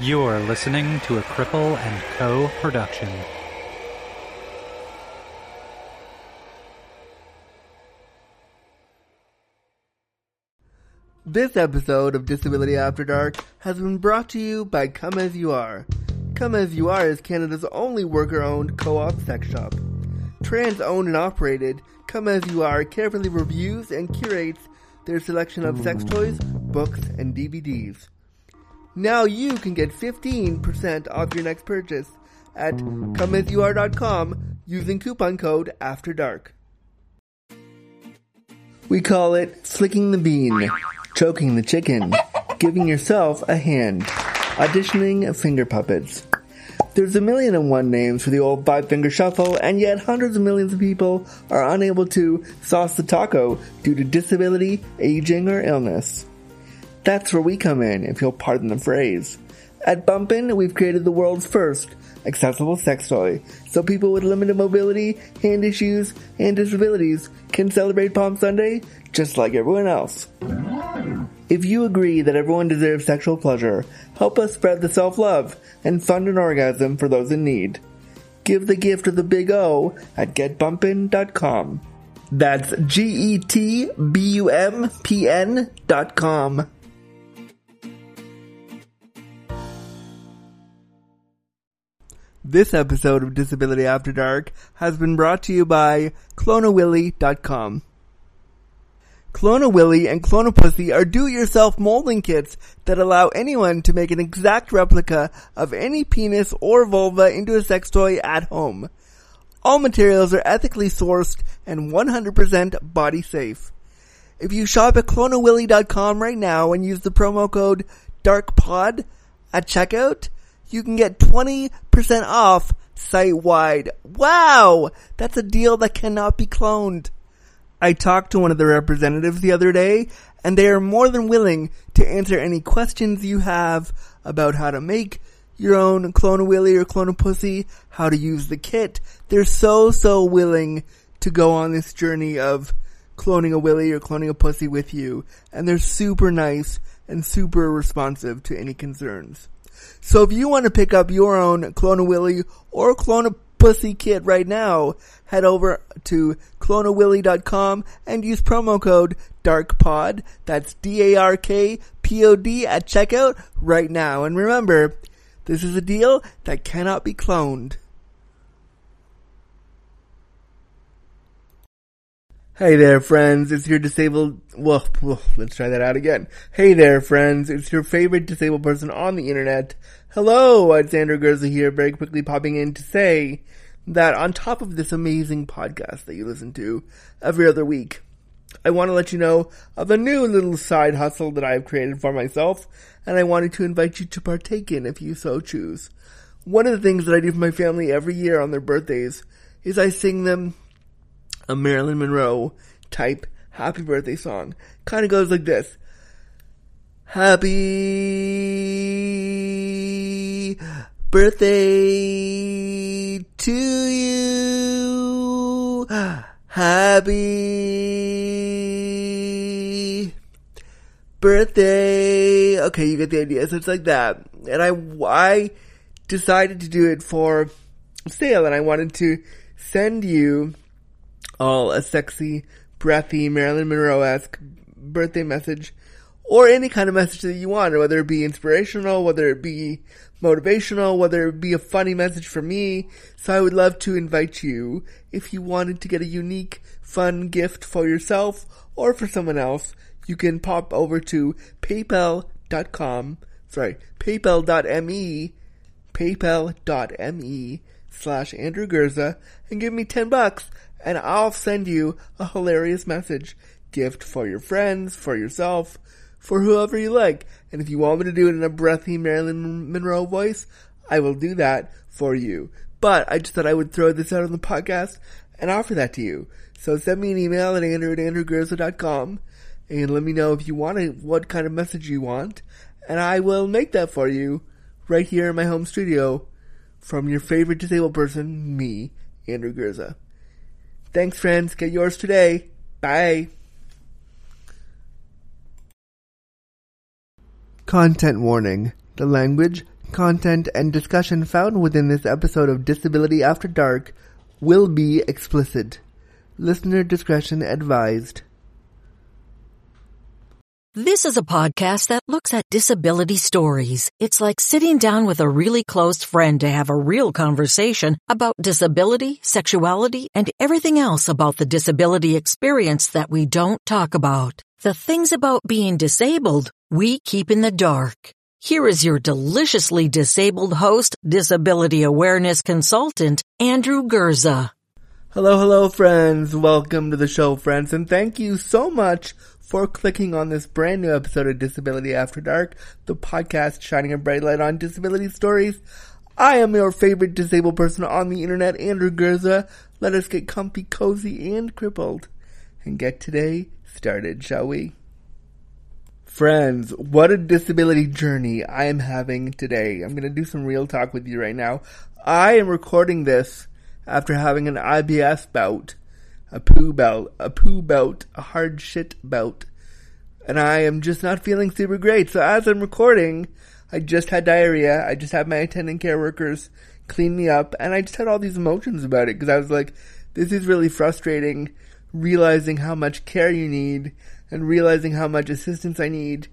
You're listening to a Cripple and Co. production. This episode of Disability After Dark has been brought to you by Come As You Are. Come As You Are is Canada's only worker owned co op sex shop. Trans owned and operated, Come As You Are carefully reviews and curates their selection of sex toys, books, and DVDs. Now you can get 15% off your next purchase at comeasyouare.com using coupon code After Dark. We call it flicking the bean, choking the chicken, giving yourself a hand, auditioning finger puppets. There's a million and one names for the old five finger shuffle, and yet hundreds of millions of people are unable to sauce the taco due to disability, aging, or illness. That's where we come in, if you'll pardon the phrase. At Bump'n, we've created the world's first accessible sex toy, so people with limited mobility, hand issues, and disabilities can celebrate Palm Sunday just like everyone else. If you agree that everyone deserves sexual pleasure, help us spread the self-love and fund an orgasm for those in need. Give the gift of the big O at getbumpn.com. That's G-E-T-B-U-M-P-N dot com. This episode of Disability After Dark has been brought to you by CloneAWilly.com. Clona Willy and Clone a Pussy are do-it-yourself molding kits that allow anyone to make an exact replica of any penis or vulva into a sex toy at home. All materials are ethically sourced and 100% body safe. If you shop at cloneawilly.com right now and use the promo code DARKPOD at checkout, you can get 20% off site wide. Wow! That's a deal that cannot be cloned. I talked to one of the representatives the other day, and they are more than willing to answer any questions you have about how to make your own Clone a Willy or Clone a Pussy, how to use the kit. They're so, so willing to go on this journey of cloning a Willy or cloning a Pussy with you, and they're super nice and super responsive to any concerns. So if you want to pick up your own Clone a Willy or Clone a Pussy kit right now, head over to cloneawilly.com and use promo code DARKPOD. That's D-A-R-K-P-O-D at checkout right now. And remember, this is a deal that cannot be cloned. Hey there, friends. It's your disabled. Well, let's try that out again. Hey there, friends. It's your favorite disabled person on the internet. Hello, it's Andrew Gurza here, very quickly popping in to say that on top of this amazing podcast that you listen to every other week, I want to let you know of a new little side hustle that I have created for myself, and I wanted to invite you to partake in if you so choose. One of the things that I do for my family every year on their birthdays is I sing them a Marilyn Monroe type happy birthday song. Kind of goes like this. Happy birthday to you. Happy birthday. Okay, you get the idea. So it's like that. And I, I decided to do it for sale and I wanted to send you all a sexy, breathy Marilyn Monroe-esque birthday message or any kind of message that you want, whether it be inspirational, whether it be motivational, whether it be a funny message for me. So I would love to invite you, if you wanted to get a unique, fun gift for yourself or for someone else, you can pop over to paypal.com, sorry, paypal.me, paypal.me slash Andrew Gurza and give me 10 bucks and I'll send you a hilarious message gift for your friends, for yourself, for whoever you like. And if you want me to do it in a breathy Marilyn Monroe voice, I will do that for you. But I just thought I would throw this out on the podcast and offer that to you. So send me an email at andrew at andrewgurza.com and let me know if you want it, what kind of message you want, and I will make that for you right here in my home studio from your favorite disabled person, me, Andrew Gurza. Thanks, friends. Get yours today. Bye. Content warning. The language, Content and discussion found within this episode of Disability After Dark will be explicit. Listener discretion advised. This is a podcast that looks at disability stories. It's like sitting down with a really close friend to have a real conversation about disability, sexuality, and everything else about the disability experience that we don't talk about. The things about being disabled we keep in the dark. Here is your deliciously disabled host, disability awareness consultant, Andrew Gurza. Hello, hello, friends. Welcome to the show, friends, and thank you so much for clicking on this brand new episode of Disability After Dark, the podcast shining a bright light on disability stories. I am your favorite disabled person on the internet, Andrew Gurza. Let us get comfy, cozy, and crippled and get today started, shall we? Friends, what a disability journey I am having today. I'm gonna do some real talk with you right now. I am recording this after having an IBS bout a poo bout, a poo bout, a hard shit bout. And I am just not feeling super great. So as I'm recording, I just had diarrhea. I just had my attendant care workers clean me up and I just had all these emotions about it because I was like, this is really frustrating realizing how much care you need and realizing how much assistance I need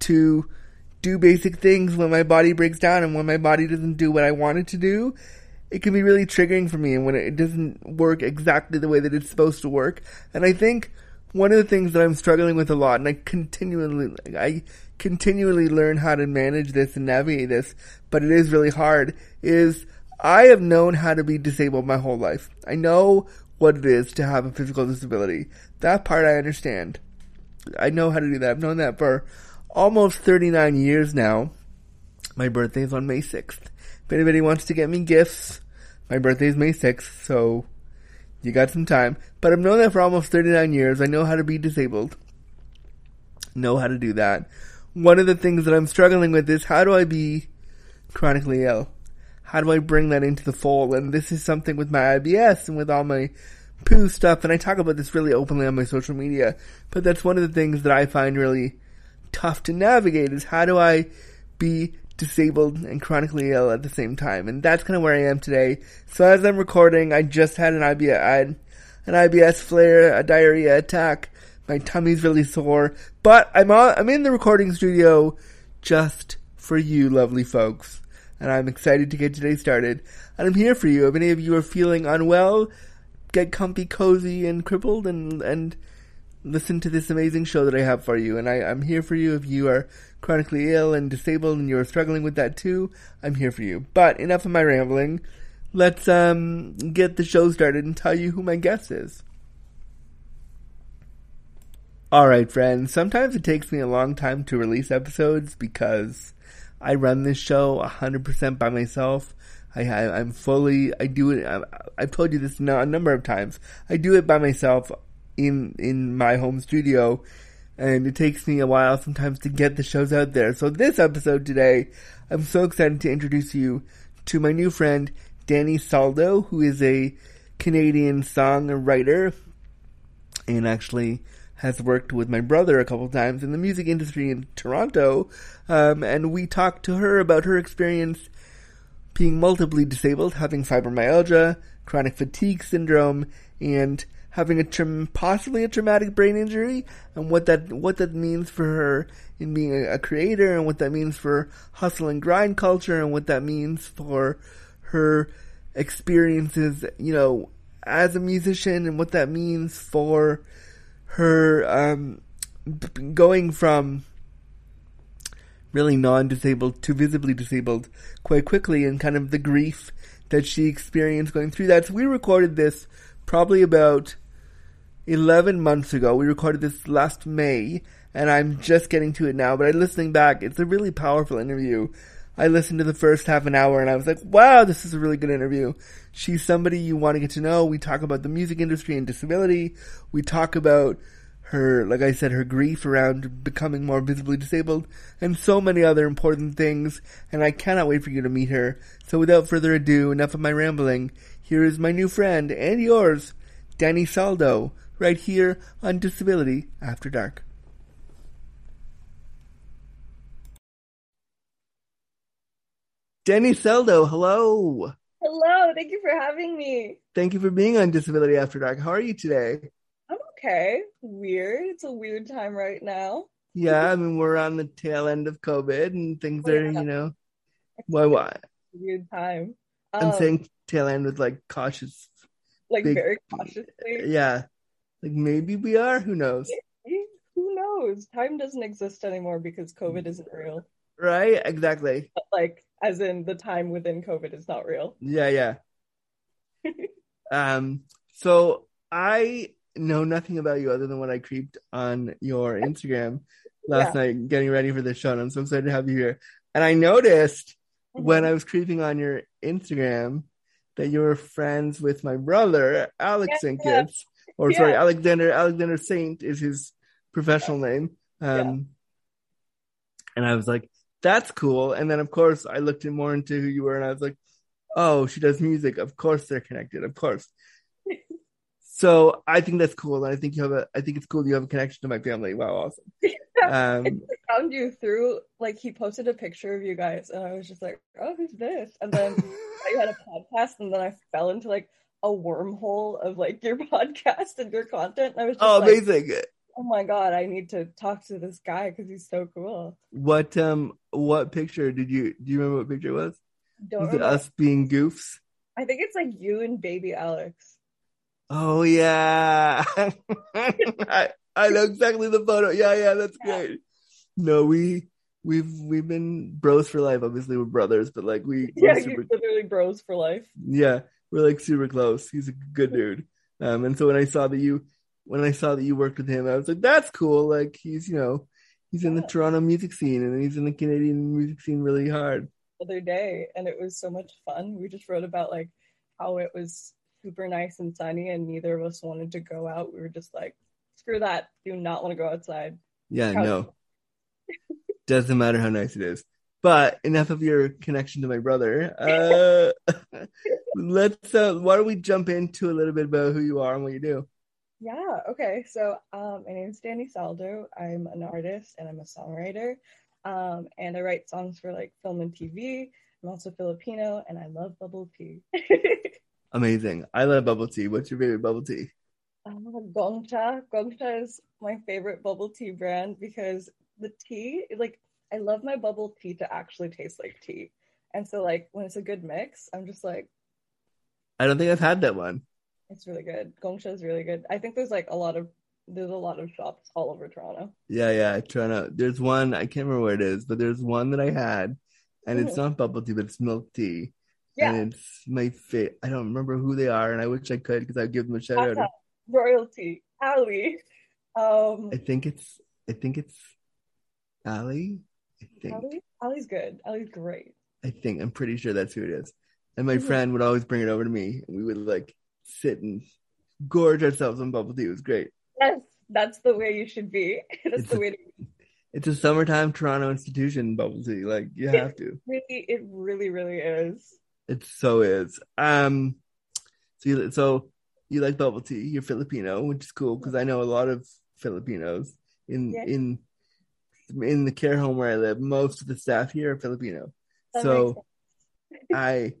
to do basic things when my body breaks down and when my body doesn't do what I want it to do it can be really triggering for me and when it doesn't work exactly the way that it's supposed to work. And I think one of the things that I'm struggling with a lot, and I continually, I continually learn how to manage this and navigate this, but it is really hard, is I have known how to be disabled my whole life. I know what it is to have a physical disability. That part I understand. I know how to do that. I've known that for almost 39 years now. My birthday is on May 6th. If anybody wants to get me gifts, my birthday is May 6th, so you got some time. But I've known that for almost 39 years. I know how to be disabled. Know how to do that. One of the things that I'm struggling with is how do I be chronically ill? How do I bring that into the fold? And this is something with my IBS and with all my poo stuff, and I talk about this really openly on my social media, but that's one of the things that I find really tough to navigate is how do I be disabled and chronically ill at the same time. And that's kind of where I am today. So as I'm recording, I just had an IBS, an IBS flare, a diarrhea attack. My tummy's really sore, but I'm I'm in the recording studio just for you lovely folks. And I'm excited to get today started. And I'm here for you. If any of you are feeling unwell, get comfy, cozy, and crippled and, and listen to this amazing show that I have for you. And I, I'm here for you if you are chronically ill and disabled and you're struggling with that too. I'm here for you. But enough of my rambling. Let's um, get the show started and tell you who my guest is. Alright, friends. Sometimes it takes me a long time to release episodes because I run this show 100% by myself. I, am fully I do it. I, I've told you this a number of times. I do it by myself in in my home studio, and it takes me a while sometimes to get the shows out there. So this episode today, I'm so excited to introduce you to my new friend Dani Saldo, who is a Canadian songwriter and actually has worked with my brother a couple times in the music industry in Toronto. Um, and we talked to her about her experience being multiply disabled, having fibromyalgia, chronic fatigue syndrome, and having a possibly a traumatic brain injury and what that what that means for her in being a, a, creator and what that means for hustle and grind culture and what that means for her experiences, you know, as a musician and what that means for her um, going from really non-disabled to visibly disabled quite quickly and kind of the grief that she experienced going through that. So we recorded this probably about 11 months ago. We recorded this last May, and I'm just getting to it now, but I'm listening back. It's a really powerful interview. I listened to the first half an hour and I was like, wow, this is a really good interview. She's somebody you want to get to know. We talk about the music industry and disability. We talk about her, like I said, her grief around becoming more visibly disabled and so many other important things. And I cannot wait for you to meet her. So without further ado, enough of my rambling. Here is my new friend and yours, Dani Saldo, right here on Disability After Dark. Dani Saldo, hello. Hello, thank you for having me. Thank you for being on Disability After Dark. How are you today? I'm okay. Weird. It's a weird time right now. Yeah, I mean we're on the tail end of COVID and things Oh, are, yeah. you know, why why? Weird time. I'm Um, saying tail end with like cautious. like big- very cautiously. Yeah, like maybe we are. Who knows? Who knows? Time doesn't exist anymore because COVID isn't real. Right? Exactly. But like, as in the time within COVID is not real. Yeah, yeah. um. So I know nothing about you other than what I creeped on your Instagram last Yeah. night, getting ready for the show. And I'm so excited to have you here. And I noticed when Mhm. I was creeping on your Instagram that you were friends with my brother, Alex Yeah. Sinkis, or sorry, Alexander. Alexander Saint is his professional name. Um, and I was like, that's cool. And then, of course, I looked in more into who you were, and I was like, oh, she does music. Of course, they're connected. Of course. So I think that's cool, and I think you have a. I think it's cool you have a connection to my family. Wow, awesome. Um, I found you through like he posted a picture of you guys, and I was just like, "Oh, who's this?" And then you had a podcast, and then I fell into like a wormhole of like your podcast and your content, and I was just oh, like, amazing! "Oh my god, I need to talk to this guy because he's so cool." What um, what picture did you do? You remember what picture it was? Don't Was it us being goofs? I think it's like you and baby Alex. Oh yeah, I, I know exactly the photo. Yeah, yeah, that's Yeah. great. No, we we've we've been bros for life. Obviously, we're brothers, but like we Yeah, we're super, you're literally bros for life. yeah, we're like super close. He's a good dude. Um, and so when I saw that you when I saw that you worked with him, I was like, that's cool. Like he's you know he's in the Toronto music scene and he's in the Canadian music scene really hard. other day and it was so much fun. We just wrote about like how it was super nice and sunny and neither of us wanted to go out. We were just like, screw that. Do not want to go outside. Yeah, no. Doesn't matter how nice it is. But enough of your connection to my brother. Uh, let's. Uh, why don't we jump into a little bit about who you are and what you do? Yeah, okay. So um my name is Dani Saldo. I'm an artist and I'm a songwriter. Um and I write songs for like film and TV. I'm also Filipino and I love bubble tea. Amazing. I love bubble tea. What's your favorite bubble tea? Uh, Gongcha. Gongcha is my favorite bubble tea brand because the tea, like, I love my bubble tea to actually taste like tea. And so, like, when it's a good mix, I'm just like, I don't think I've had that one. it's really good. Gongcha is really good. I think there's like a lot of there's a lot of shops all over Toronto. Yeah, yeah. Toronto. There's one. I can't remember where it is, but there's one that I had, and it's Mhm. not bubble tea, but it's milk tea, Yeah, and it's my fit. I don't remember who they are, and I wish I could because I'd give them a shout out. Royalty, Ali. Um, I think it's. I think it's. Ali. I think. Ali, Ali's good. Ali's great. I think I'm pretty sure that's who it is. And my Mhm. friend would always bring it over to me, and we would like sit and gorge ourselves on bubble tea. It was great. Yes, that's the way you should be. That's It's the a- way to It's a summertime Toronto institution bubble tea. Like you have to. really. It really, really is. It so is. Um, so you, so you like bubble tea? You're Filipino, which is cool because I know a lot of Filipinos in Yeah. in in the care home where I live. Most of the staff here are Filipino. That so I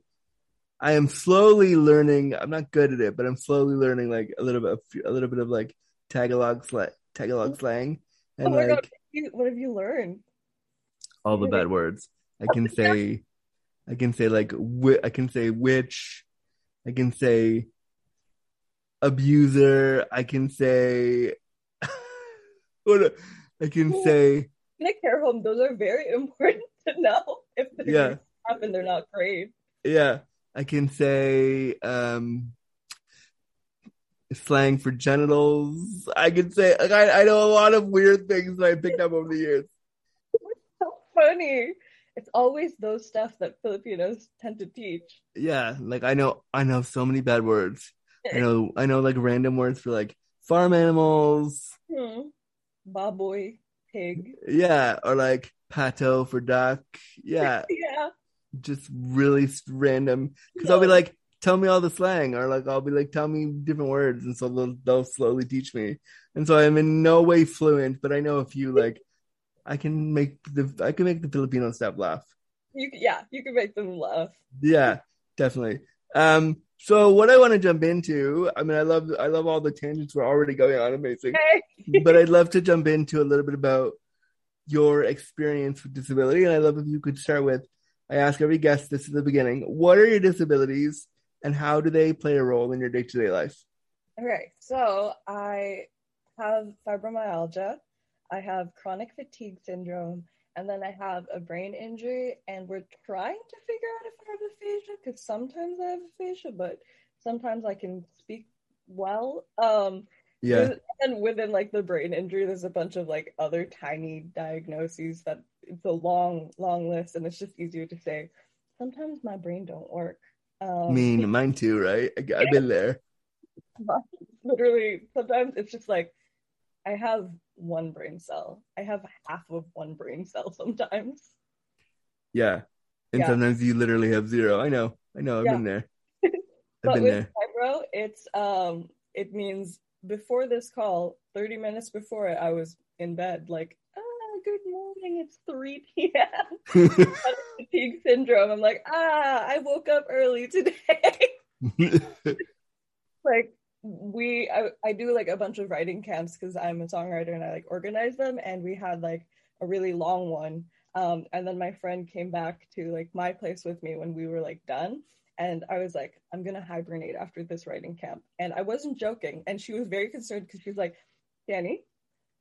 I am slowly learning. I'm not good at it, but I'm slowly learning like a little bit of, a little bit of like Tagalog slang, Tagalog slang, oh and Oh my God. like You- What have you learned? all the bad words. I can say, I can say like wi- I can say witch, I can say abuser. I can say what? I can say In a care home, those are very important to know. If they're Yeah. happen, they're not great. yeah. I can say um slang for genitals. I can say like I, I know a lot of weird things that I picked up over the years. So funny. It's always those stuff that Filipinos tend to teach. Yeah, like I know I know so many bad words. I know I know like random words for like farm animals. Hmm. Baboy, pig. Yeah, or like pato for duck. Yeah, Yeah. just really random. Because I'll be like, tell me all the slang, or like I'll be like, tell me different words, and so they'll they'll slowly teach me. And so I'm in no way fluent, but I know a few. Like I can make the I can make the Filipino staff laugh. You yeah, you can make them laugh. Yeah, definitely. Um, so what I want to jump into, I mean, I love, I love all the tangents we're already going on, amazing. Hey. but I'd love to jump into a little bit about your experience with disability, and I love if you could start with. I ask every guest this at the beginning: What are your disabilities, and how do they play a role in your day-to-day life? Okay, so I have fibromyalgia, I have chronic fatigue syndrome, and then I have a brain injury, and we're trying to figure out if I have aphasia because sometimes I have aphasia, but sometimes I can speak well. Um, Yeah, and within like the brain injury, there's a bunch of like other tiny diagnoses that it's a long, long list, and it's just easier to say. Sometimes my brain don't work. I Um, mean, mine too, right? I, I've been there. literally sometimes it's just like I have one brain cell. I have half of one brain cell sometimes. Yeah, and Yeah. sometimes you literally have zero. I know, I know. I've Yeah. been there. I've But been with there. fibro, it's um it means before this call, 30 minutes before it, I was in bed like, ah, good morning, it's 3 p.m. fatigue syndrome. I'm like, ah, I woke up early today. like we I, I do like a bunch of writing camps because i'm a songwriter and i like organize them and we had like a really long one um and then my friend came back to like my place with me when we were like done and i was like i'm gonna hibernate after this writing camp and i wasn't joking and she was very concerned because she was like dani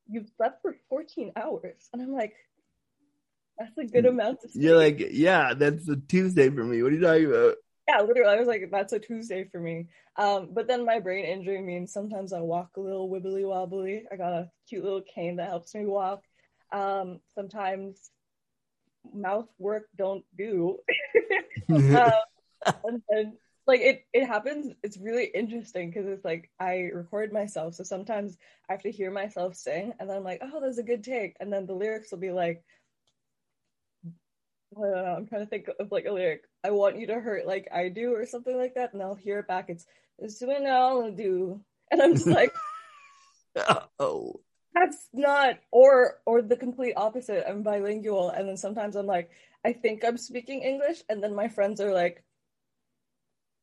you've slept for 14 hours and i'm like that's a good amount to sleep. You're like, yeah, that's a Tuesday for me. What are you talking about? Yeah, literally, I was like, that's a Tuesday for me. Um, but then my brain injury means sometimes I walk a little wibbly wobbly. I got a cute little cane that helps me walk. Um, sometimes mouth work don't do. um, and then like it, it happens. It's really interesting because it's like I record myself, so sometimes I have to hear myself sing, and then I'm like, oh, that's a good take, and then the lyrics will be like. I don't know, I'm trying to think of like a lyric. I want you to hurt like I do, or something like that, and I'll hear it back. It's it's what I'll do, and I'm just like, oh, that's not, or or the complete opposite. I'm bilingual, and then sometimes I'm like, I think I'm speaking English, and then my friends are like,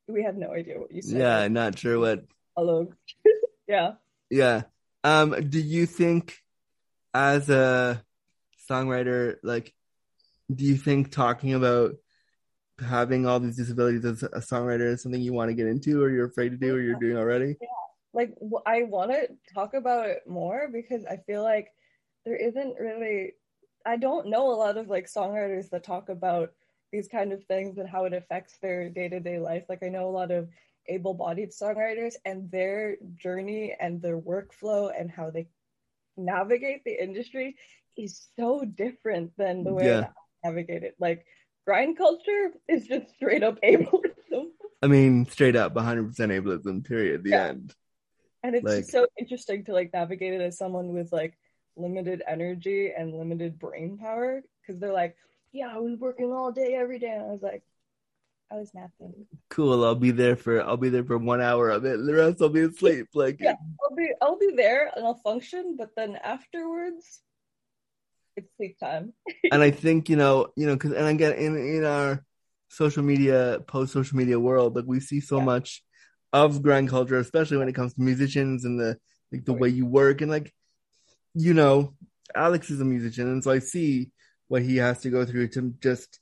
we have no idea what you said. yeah, not sure what. Hello. yeah. Yeah. Um, do you think as a songwriter, like, do you think talking about having all these disabilities as a songwriter is something you want to get into or you're afraid to do or you're doing already? Yeah. like I want to talk about it more because I feel like there isn't really I don't know a lot of like songwriters that talk about these kind of things and how it affects their day-to-day life like I know a lot of able-bodied songwriters and their journey and their workflow and how they navigate the industry is so different than the way Yeah. I navigate it like grind culture is just straight up ableism I mean, straight up 100% ableism, period. The Yeah. end. And it's Like- just so interesting to like navigate it as someone with like limited energy and limited brain power because they're like, yeah, I was working all day every day, and I was like, I was napping. Cool. I'll be there for, I'll be there for one hour of it. The rest I'll be asleep. Like, Yeah. I'll be I'll be there and I'll function, but then afterwards, it's sleep time. and I think you know, you know, because and again, in in our social media, post social media world, like we see so Yeah. much of grind culture, especially when it comes to musicians and the like the way you work and like, you know, Alex is a musician, and so I see what he has to go through to just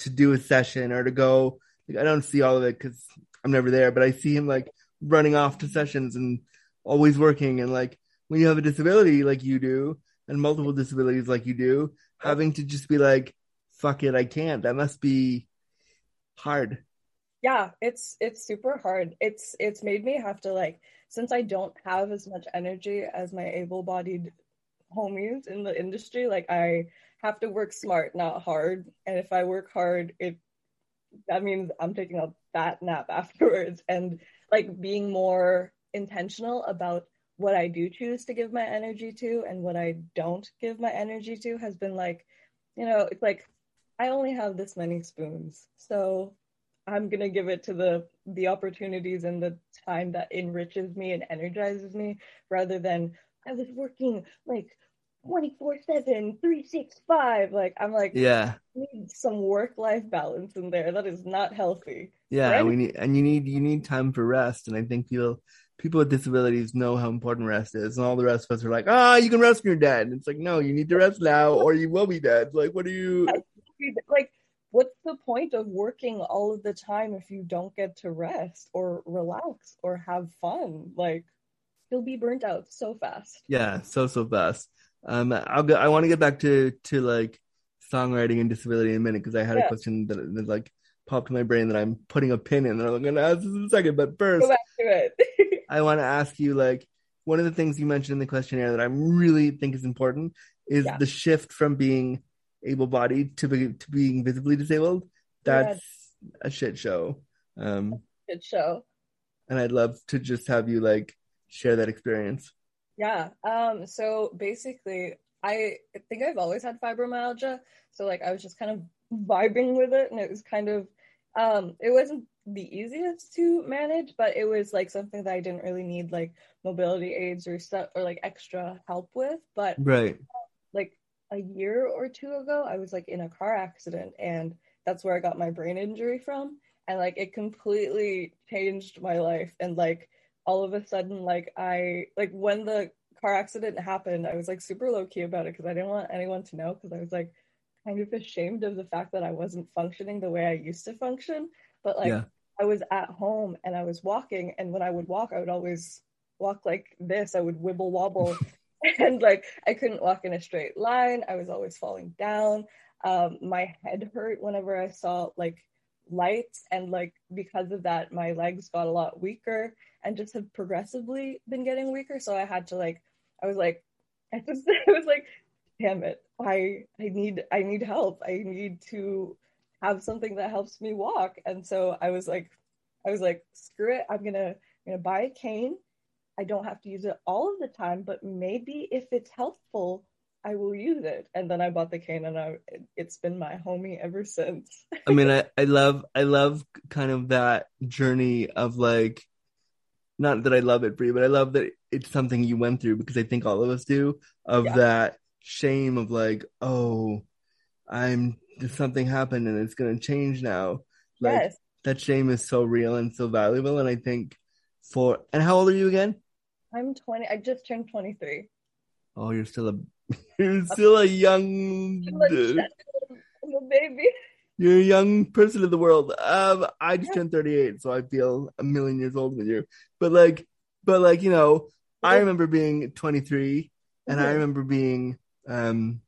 to do a session or to go. Like, I don't see all of it because I'm never there, but I see him like running off to sessions and always working. And like when you have a disability like you do, and multiple disabilities like you do, having to just be like, fuck it, I can't. That must be hard. yeah it's it's super hard it's it's made me have to like since i don't have as much energy as my able-bodied homies in the industry like i have to work smart not hard and if i work hard it that means i'm taking a fat nap afterwards and like being more intentional about what i do choose to give my energy to and what i don't give my energy to has been like you know it's like i only have this many spoons so I'm gonna give it to the the opportunities and the time that enriches me and energizes me rather than I was working like 24 7, 365. Like, I'm like, Yeah. I need some work life balance in there. That is not healthy. Yeah, Right? we need and you need you need time for rest. And I think people people with disabilities know how important rest is. And all the rest of us are like, ah, you can rest when you're dead. And it's like, no, you need to rest now or you will be dead. Like, what are you Like, what's the point of working all of the time if you don't get to rest or relax or have fun? Like, you'll be burnt out so fast. Yeah, so so fast. Um, I'll go, I want to get back to to like songwriting and disability in a minute because I had a question that, that like popped in my brain that I'm putting a pin in, and I'm going to ask this in a second. But first, Go back to it. I want to ask you like one of the things you mentioned in the questionnaire that I really think is important is Yeah. the shift from being able-bodied to be, to being visibly disabled. That's a shit show. Um, Good show. and I'd love to just have you like share that experience. Yeah. Um, so basically, I think I've always had fibromyalgia. So like I was just kind of vibing with it and it was kind of um it wasn't the easiest to manage, but it was like something that I didn't really need like mobility aids or stuff or like extra help with. But Right. like a year or two ago, I was like in a car accident and that's where I got my brain injury from. And like it completely changed my life. And like all of a sudden, like I, like when the car accident happened, I was like super low key about it because I didn't want anyone to know because I was like kind of ashamed of the fact that I wasn't functioning the way I used to function. But like Yeah. I was at home and I was walking, and when I would walk, I would always walk like this. I would wibble wobble and like I couldn't walk in a straight line. I was always falling down. Um, my head hurt whenever I saw like lights, and like because of that, my legs got a lot weaker and just have progressively been getting weaker. So I had to like, I was like, I just, I was like, damn it, I, I need, I need help. I need to have something that helps me walk. And so I was like, I was like, screw it, I'm gonna, I'm gonna buy a cane. I don't have to use it all of the time, but maybe if it's helpful, I will use it. And then I bought the cane, and I it's been my homie ever since. I mean, I, I love I love kind of that journey of like, not that I love it for you, but I love that it's something you went through because I think all of us do of Yeah. that shame of like, oh, I'm something happened and it's gonna change now. Like yes, that shame is so real and so valuable, and I think for and how old are you again? I'm 20. I just turned 23. Oh, you're still a you're still a young baby. You're a young person in the world. Um, I just turned 38, so I feel a million years older than you. But like, but like, you know, I remember being 23 and I Mhm. remember being, um,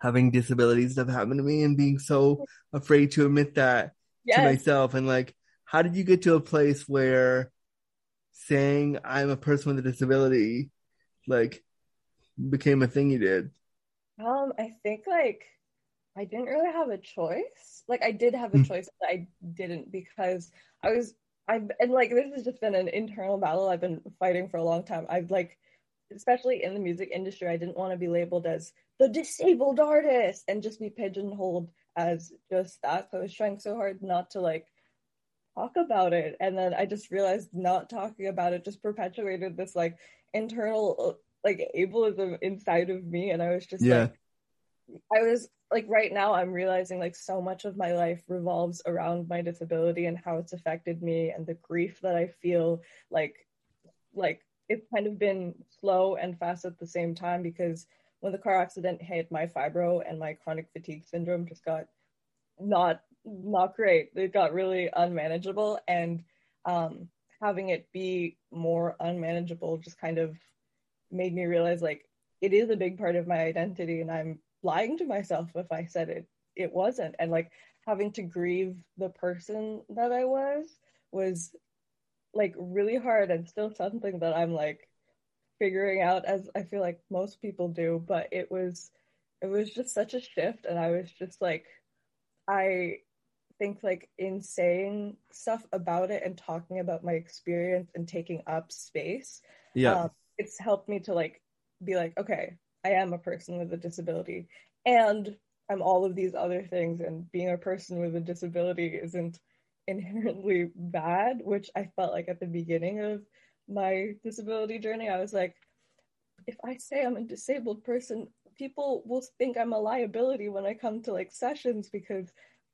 having disabilities that happened to me and being so afraid to admit that to myself. And like, how did you get to a place where saying I'm a person with a disability, like, became a thing you did? Um, I think like I didn't really have a choice. Like I did have a Mm. choice, but I didn't because I was I've and like this has just been an internal battle I've been fighting for a long time. I've like especially in the music industry, I didn't want to be labeled as the disabled artist and just be pigeonholed as just that. So I was trying so hard not to like talk about it. And then I just realized not talking about it just perpetuated this like internal like ableism inside of me. And I was just Yeah. like I was like right now I'm realizing like so much of my life revolves around my disability and how it's affected me and the grief that I feel like like it's kind of been slow and fast at the same time because when the car accident hit my fibro and my chronic fatigue syndrome just got not not great. It got really unmanageable and um having it be more unmanageable just kind of made me realize like it is a big part of my identity and i'm lying to myself if i said it it wasn't. And like having to grieve the person that i was was like really hard and still something that i'm like figuring out as i feel like most people do but it was it was just such a shift and i was just like i think like in saying stuff about it and talking about my experience and taking up space Yeah. um, it's helped me to like be like okay i am a person with a disability and i'm all of these other things and being a person with a disability isn't inherently bad which i felt like at the beginning of my disability journey i was like if I say I'm a disabled person, people will think I'm a liability when I come to like sessions because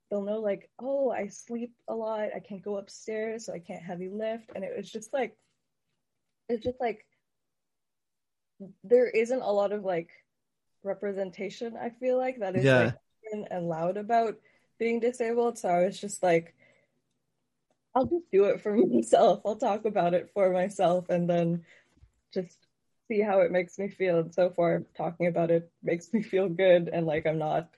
they'll know like, oh, I sleep a lot, I can't go upstairs, so I can't heavy lift, and it was just like, it's just like there isn't a lot of like representation. I feel like that is Yeah. like and loud about being disabled. So I was just like, I'll just do it for myself. I'll talk about it for myself, and then just see how it makes me feel. And so far, talking about it makes me feel good, and like I'm not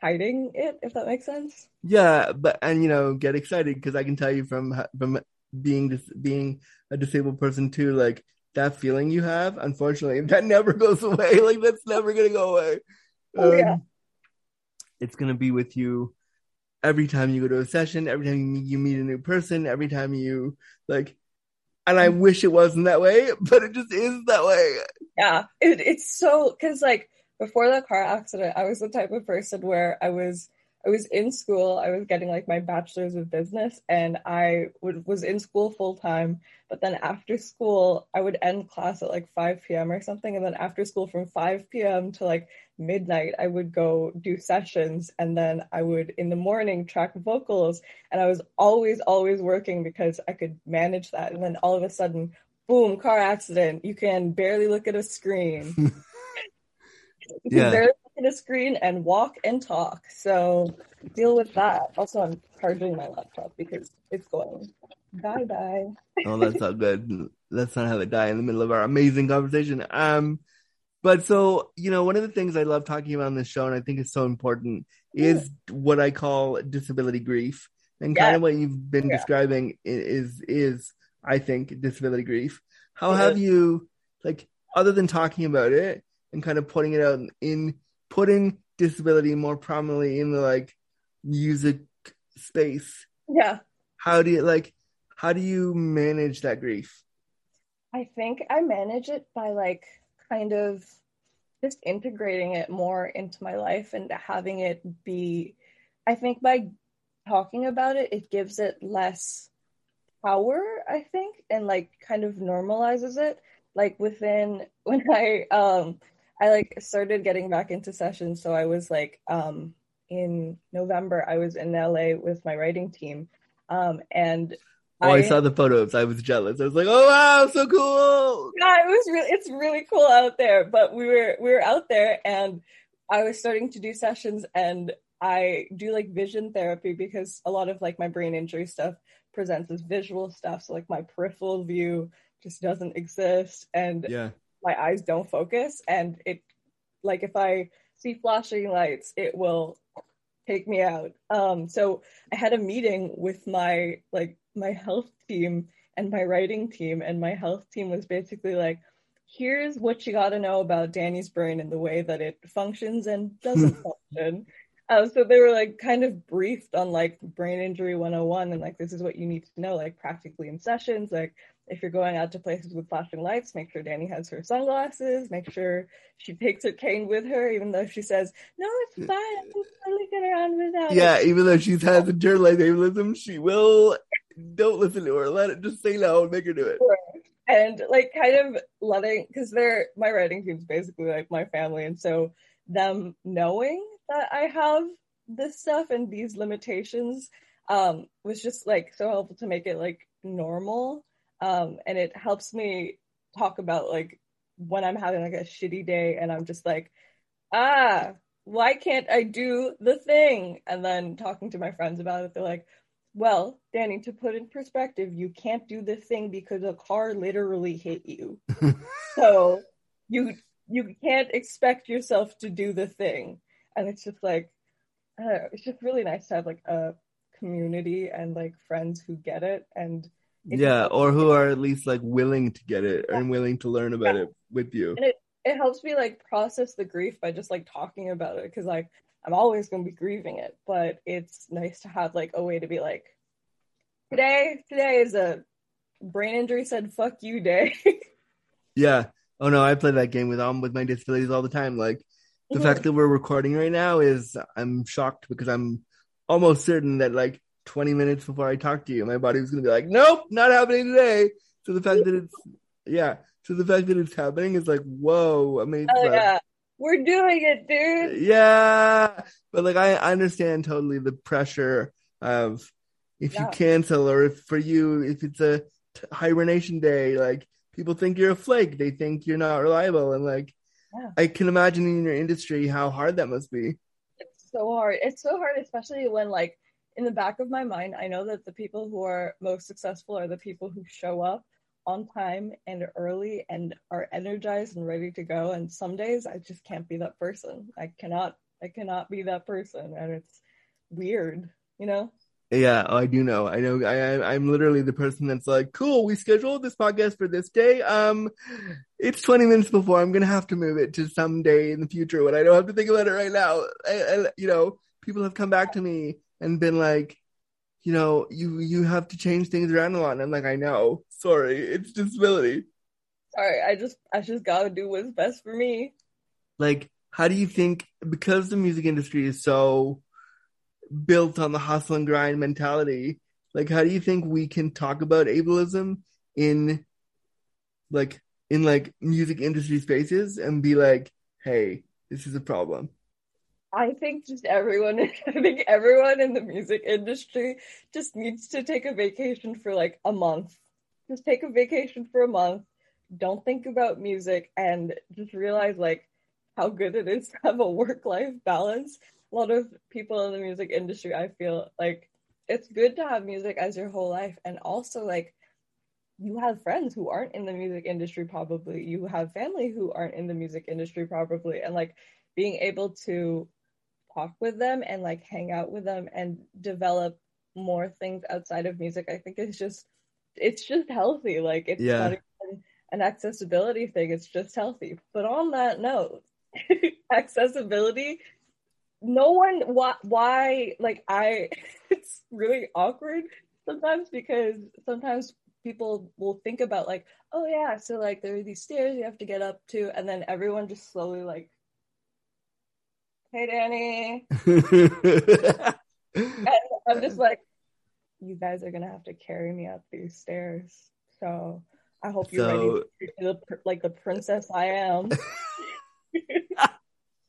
hiding it. If that makes sense. Yeah, but and you know, get excited because I can tell you from from being dis being a disabled person too, like that feeling you have, unfortunately, that never goes away. Like that's never gonna go away. Oh, yeah. Um, It's gonna be with you every time you go to a session, every time you meet, a new person, every time you like. And I wish it wasn't that way, but it just is that way. Yeah, it, it's so because like before the car accident, I was the type of person where I was I was in school, I was getting like my bachelor's of business, and I was in school full time. But then after school, I would end class at like 5 p.m. or something, and then after school from 5 p.m. to like midnight, I would go do sessions, and then I would in the morning track vocals, and I was always always working because I could manage that. And then all of a sudden, boom, car accident. You can barely look at a screen. You can Yeah. barely look at a screen and walk and talk. So deal with that. Also, I'm charging my laptop because it's going bye bye. Oh, that's not good. Let's not have it die in the middle of our amazing conversation. Um, but so, you know, one of the things I love talking about on this show, and I think is so important, is what I call disability grief. And kind of what you've been Yeah. describing is, is, I think, disability grief. How It have is. you, like, other than talking about it and kind of putting it out in, putting disability more prominently in the, like, music space, Yeah. how do you, like, how do you manage that grief? I think I manage it by like kind of just integrating it more into my life and having it be, I think by talking about it, it gives it less power, I think, and like kind of normalizes it. Like within when I um I like started getting back into sessions, so I was like um in November I was in LA with my writing team. Um and Oh, I saw the photos. I was jealous. I was like, "Oh wow, so cool!" yeah, it was really it's really cool out there. But we were we were out there and I was starting to do sessions and I do like vision therapy because a lot of like my brain injury stuff presents as visual stuff. So like my peripheral view just doesn't exist and Yeah, my eyes don't focus and it like if I see flashing lights, it will take me out. Um so I had a meeting with my like my health team and my writing team and my health team was basically like here's what you got to know about Dani's brain and the way that it functions and doesn't function. Um, so they were like kind of briefed on like brain injury 101 and like this is what you need to know like practically in sessions like if you're going out to places with flashing lights make sure Dani has her sunglasses make sure she takes her cane with her even though she says no it's fine I can totally get around without it." yeah. Even though she's has internalized ableism, she will. Don't listen to her. Let it just say no and make her do it. and like kind of letting because they're my writing team's basically like my family and so them knowing that i have this stuff and these limitations um was just like so helpful to make it like normal um and it helps me talk about like when i'm having like a shitty day and i'm just like ah why can't i do the thing and then talking to my friends about it they're like well, Dani, to put in perspective, you can't do the thing because a car literally hit you. so you you can't expect yourself to do the thing. And it's just like know, it's just really nice to have like a community and like friends who get it and Yeah, or who are at least like willing to get it and willing to learn about Yeah. it with you. and it it helps me like process the grief by just like talking about it because like I'm always going to be grieving it, but it's nice to have like a way to be like today today is a brain injury said fuck you day. Yeah. Oh no, I play that game with um with my disabilities all the time. Like the Mhm. fact that we're recording right now is I'm shocked because I'm almost certain that like 20 minutes before I talk to you, my body was gonna be like, nope, not happening today. So the fact that it's yeah. So the fact that it's happening is like, whoa, amazing. Oh yeah, we're doing it, dude. Yeah, but like I, I understand totally the pressure of if you cancel or if for you if it's a t- hibernation day, like people think you're a flake, they think you're not reliable, and like Yeah. I can imagine in your industry how hard that must be. It's so hard. It's so hard, especially when like in the back of my mind, I know that the people who are most successful are the people who show up on time and early and are energized and ready to go. And some days I just can't be that person. I cannot. I cannot be that person, and it's weird, you know. Yeah, oh, I do know. I know. I, I'm literally the person that's like, cool. We scheduled this podcast for this day. Um, it's 20 minutes before. I'm gonna have to move it to some day in the future when I don't have to think about it right now. I, I, you know, people have come back to me and been like, you know, you you have to change things around a lot. And I'm like, I know. Sorry, it's disability. Sorry, I just I just gotta do what's best for me. Like, how do you think because the music industry is so built on the hustle and grind mentality, like how do you think we can talk about ableism in like in like music industry spaces and be like, hey, this is a problem. I think just everyone, I think everyone in the music industry just needs to take a vacation for like a month. Just take a vacation for a month. Don't think about music and just realize like how good it is to have a work life balance. A lot of people in the music industry, I feel like it's good to have music as your whole life. And also, like, you have friends who aren't in the music industry, probably. You have family who aren't in the music industry, probably. And like, being able to talk with them and like hang out with them and develop more things outside of music i think is just it's just healthy. Like it's Yeah. not even an accessibility thing. It's just healthy. But on that note accessibility no one why why like i it's really awkward sometimes because sometimes people will think about like oh yeah so like there are these stairs you have to get up to and then everyone just slowly like hey Dani. And I'm just like, you guys are gonna have to carry me up these stairs. So I hope you're ready So- to treat the like the princess I am. Like,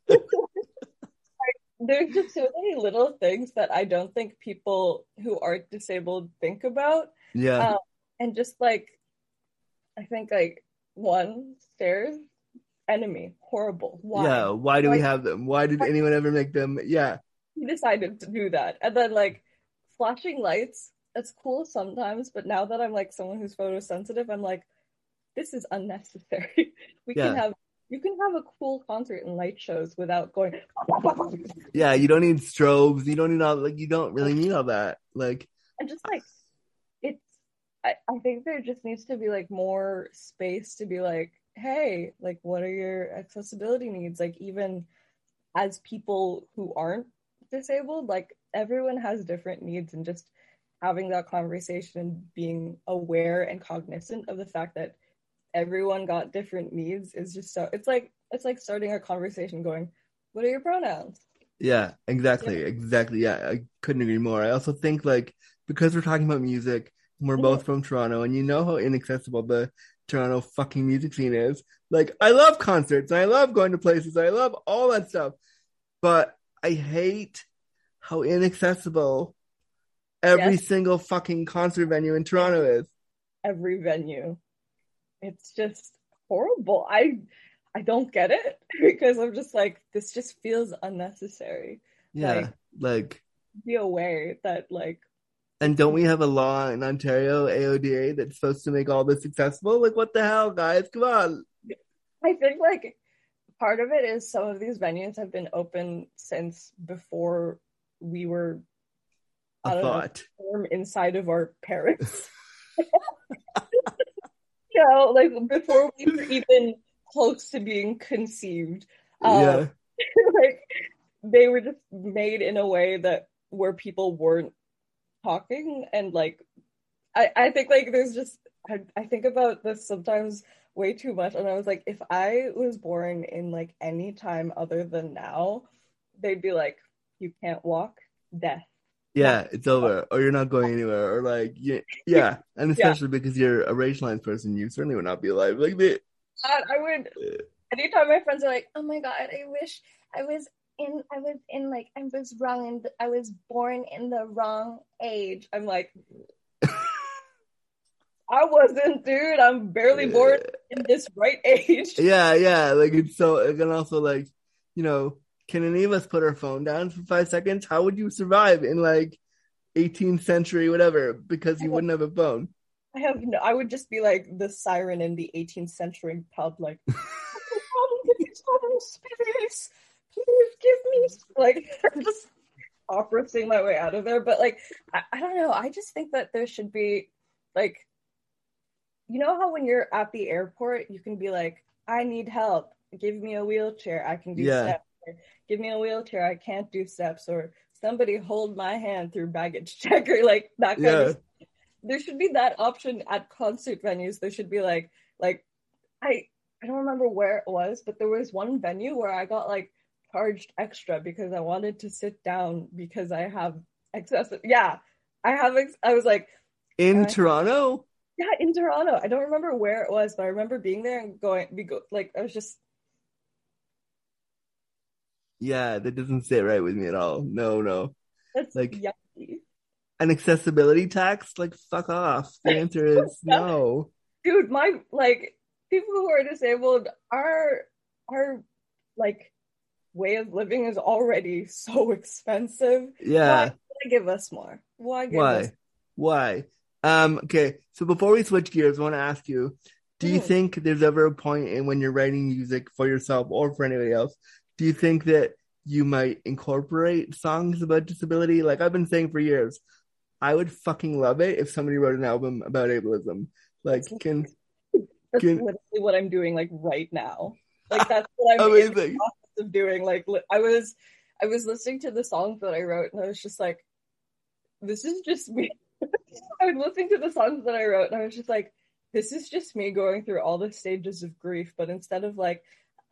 There's just so many little things that I don't think people who aren't disabled think about. yeah. Um, and just like, I think like one stairs, enemy, horrible. Why? Yeah. Why do we have them? Why did anyone ever make them? Yeah. he decided to do that. And then like flashing lights, that's cool sometimes, but now that I'm like someone who's photosensitive, I'm like, this is unnecessary. we can have you can have a cool concert and light shows without going Yeah. You don't need strobes. You don't need all like you don't really need all that. Like and just like it's I, I think there just needs to be like more space to be like, hey, like what are your accessibility needs? Like even as people who aren't disabled, like everyone has different needs and just having that conversation and being aware and cognizant of the fact that everyone got different needs is just so it's like it's like starting a conversation going, What are your pronouns? Yeah, exactly, exactly. Yeah, I couldn't agree more. I also think like because we're talking about music, and we're both mm-hmm. from Toronto, and you know how inaccessible the Toronto fucking music scene is. Like, I love concerts, I love going to places, I love all that stuff, but I hate how inaccessible every Yes. single fucking concert venue in Toronto is. every venue. It's just horrible. I I don't get it because I'm just like this just feels unnecessary. Yeah, Like- like, Be aware that like and don't we have a law in Ontario, AODA, that's supposed to make all this accessible? Like, what the hell, guys? Come on. I think like part of it is some of these venues have been open since before we were I A don't know, thought. form inside of our parents. you know, like before we were even close to being conceived. Um, yeah. like they were just made in a way that where people weren't talking and like I, I think like there's just I, I think about this sometimes way too much and I was like if I was born in like any time other than now they'd be like you can't walk death yeah, it's over, or you're not going anywhere, or like, yeah, yeah, and especially because you're a racialized person, you certainly would not be alive. Like, the, God, I would. Anytime my friends are like, "Oh my god, I wish I was in, I was in like, I was wrong, and I was born in the wrong age," I'm like, I wasn't, dude. I'm barely born in this right age. yeah, yeah, like it's so, and also like, you know, can any of us put our phone down for five seconds? How would you survive in like 18th century, whatever, because you wouldn't have a phone? I have no. I would just be like the siren in the 18th century pub, like, space, please give me like just opera sing my way out of there. But like, I, I don't know. I just think that there should be like, you know how when you're at the airport, you can be like, I need help. Give me a wheelchair. I can do Yeah. steps. Or, Give me a wheelchair. I can't do steps. Or somebody hold my hand through baggage checker. Like that kind Yeah. of there should be that option at concert venues. There should be like like I I don't remember where it was, but there was one venue where I got like charged extra because I wanted to sit down because I have excessive yeah. I have ex- I was like In Uh, Toronto? yeah in Toronto. I don't remember where it was, but I remember being there and going be go, like I was just Yeah, that doesn't sit right with me at all. No, no. that's Like- yucky. An accessibility tax? Like, fuck off. The answer is no. Dude, my like people who are disabled are are like way of living is already so expensive. Yeah. Why give us more? Why give us Why? Why? Um, okay, so before we switch gears, I want to ask you, do you Mhm. think there's ever a point in when you're writing music for yourself or for anybody else, do you think that you might incorporate songs about disability? Like I've been saying for years, I would fucking love it if somebody wrote an album about ableism. Like, can That's Can- literally what I'm doing like right now. Like that's what I'm in the process of doing. Like I was I was listening to the songs that I wrote and I was just like, this is just me. I was listening to the songs that I wrote and I was just like, this is just me going through all the stages of grief, but instead of like,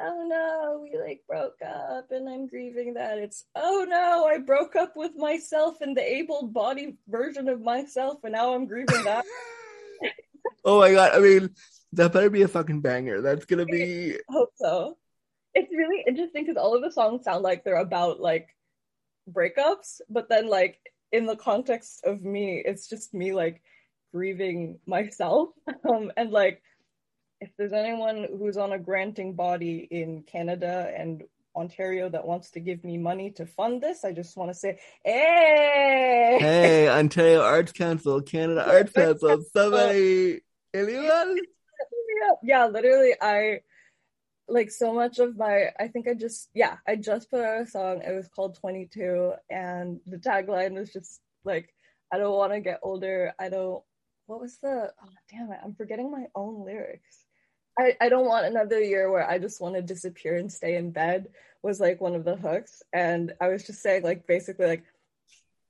oh no, we like broke up and I'm grieving that, it's oh no, I broke up with myself and the able bodied version of myself and now I'm grieving that. Oh my god! I mean, that better be a fucking banger. That's gonna be hope so. It's really interesting because all of the songs sound like they're about like breakups, but then like in the context of me, it's just me like grieving myself. Um, and like if there's anyone who's on a granting body in Canada and Ontario that wants to give me money to fund this, I just want to say, hey, hey Ontario Arts Council, Canada Arts Council, somebody, anyone? yeah, yeah, literally, I like so much of my. I think I just, yeah, I just put out a song. It was called 22, and the tagline was just like, I don't want to get older. I don't. What was the? Oh, damn it! I'm forgetting my own lyrics. I, I don't want another year where I just want to disappear and stay in bed was like one of the hooks. And I was just saying, like, basically, like,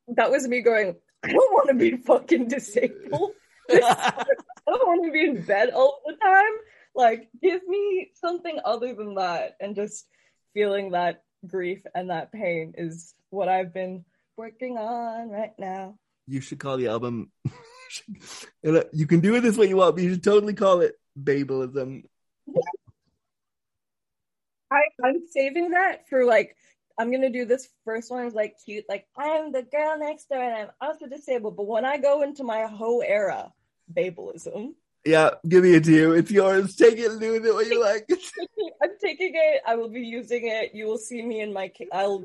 that was me going, I don't want to be fucking disabled. I don't want to be in bed all the time. Like, give me something other than that. And just feeling that grief and that pain is what I've been working on right now. You should call the album. You can do it this way you want, but you should totally call it Babalism. I, I'm saving that for like, I'm gonna do this first one is like cute, like, I'm the girl next door and I'm also disabled. But when I go into my whole era, Babalism, Yeah, give me it to you. It's yours. Take it and do with it what you like. I'm taking it. I will be using it. You will see me in my. ca- I'll.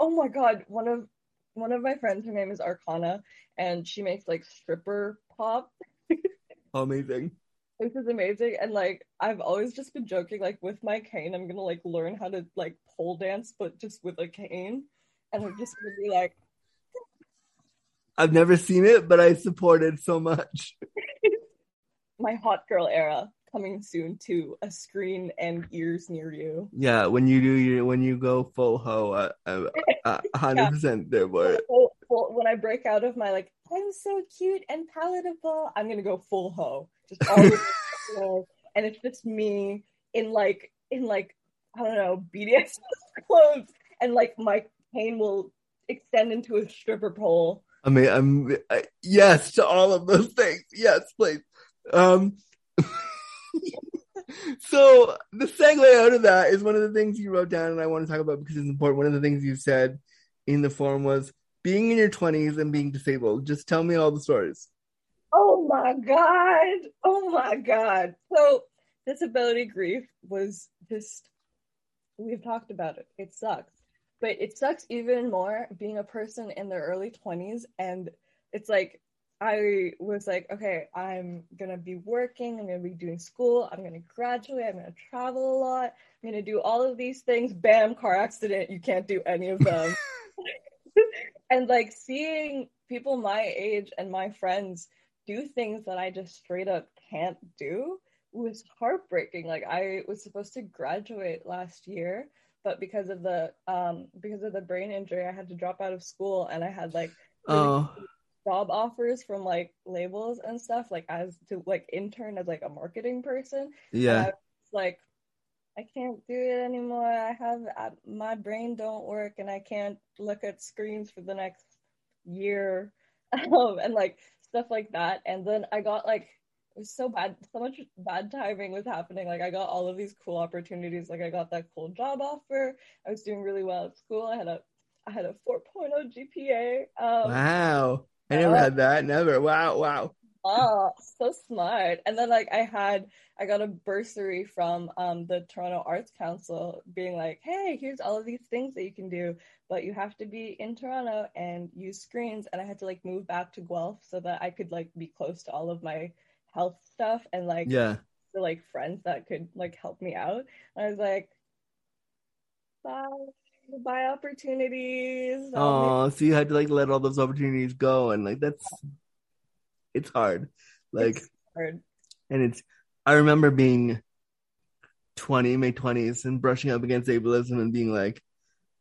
Oh my god! One of one of my friends. Her name is Arcana, and she makes like stripper pop. Amazing. This is amazing. And like I've always just been joking. Like with my cane, I'm gonna like learn how to like pole dance, but just with a cane. And I'm just gonna be like, I've never seen it, but I support it so much. my hot girl era coming soon to a screen and ears near you. Yeah, when you do your when you go full ho, uh, 100% there for it. full, full, when I break out of my like, I'm so cute and palatable, I'm gonna go full hoe, just all and it's just me in like in like I don't know BDS clothes, and like my cane will extend into a stripper pole. I mean, I'm I, yes to all of those things. Yes, please. Um, so the segue out of that is one of the things you wrote down, and I want to talk about because it's important. One of the things you said in the forum was being in your twenties and being disabled. Just tell me all the stories. My god! Oh my god! So disability grief was just we've talked about it. It sucks. But it sucks even more being a person in their early 20s and it's like I was like, okay, I'm gonna be working, I'm gonna be doing school, I'm gonna graduate, I'm gonna travel a lot, I'm gonna do all of these things. Bam, car accident, you can't do any of them. and like seeing people my age and my friends do things that I just straight up can't do was heartbreaking. Like I was supposed to graduate last year, but because of the um because of the brain injury, I had to drop out of school, and I had like really Oh, job offers from like labels and stuff, like as to like intern as like a marketing person. Yeah. like, I can't do it anymore. I have I, my brain don't work, and I can't look at screens for the next year, um, and like stuff like that. And then I got like it was so bad, so much bad timing was happening. Like I got all of these cool opportunities. Like I got that cool job offer. I was doing really well at school. I had a I had a 4.0 GPA. Um, Wow. I never Yeah. had that. Never. Wow. Wow. Oh, so smart. And then like I had I got a bursary from um the Toronto Arts Council being like, "Hey, here's all of these things that you can do, but you have to be in Toronto and use screens." And I had to like move back to Guelph so that I could like be close to all of my health stuff and like Yeah. the like friends that could like help me out. And I was like, "Bye, bye opportunities." Oh, so you had to like let all those opportunities go, and like that's it's hard. Like, It's hard. and it's I remember being 20, my 20s, and brushing up against ableism and being like,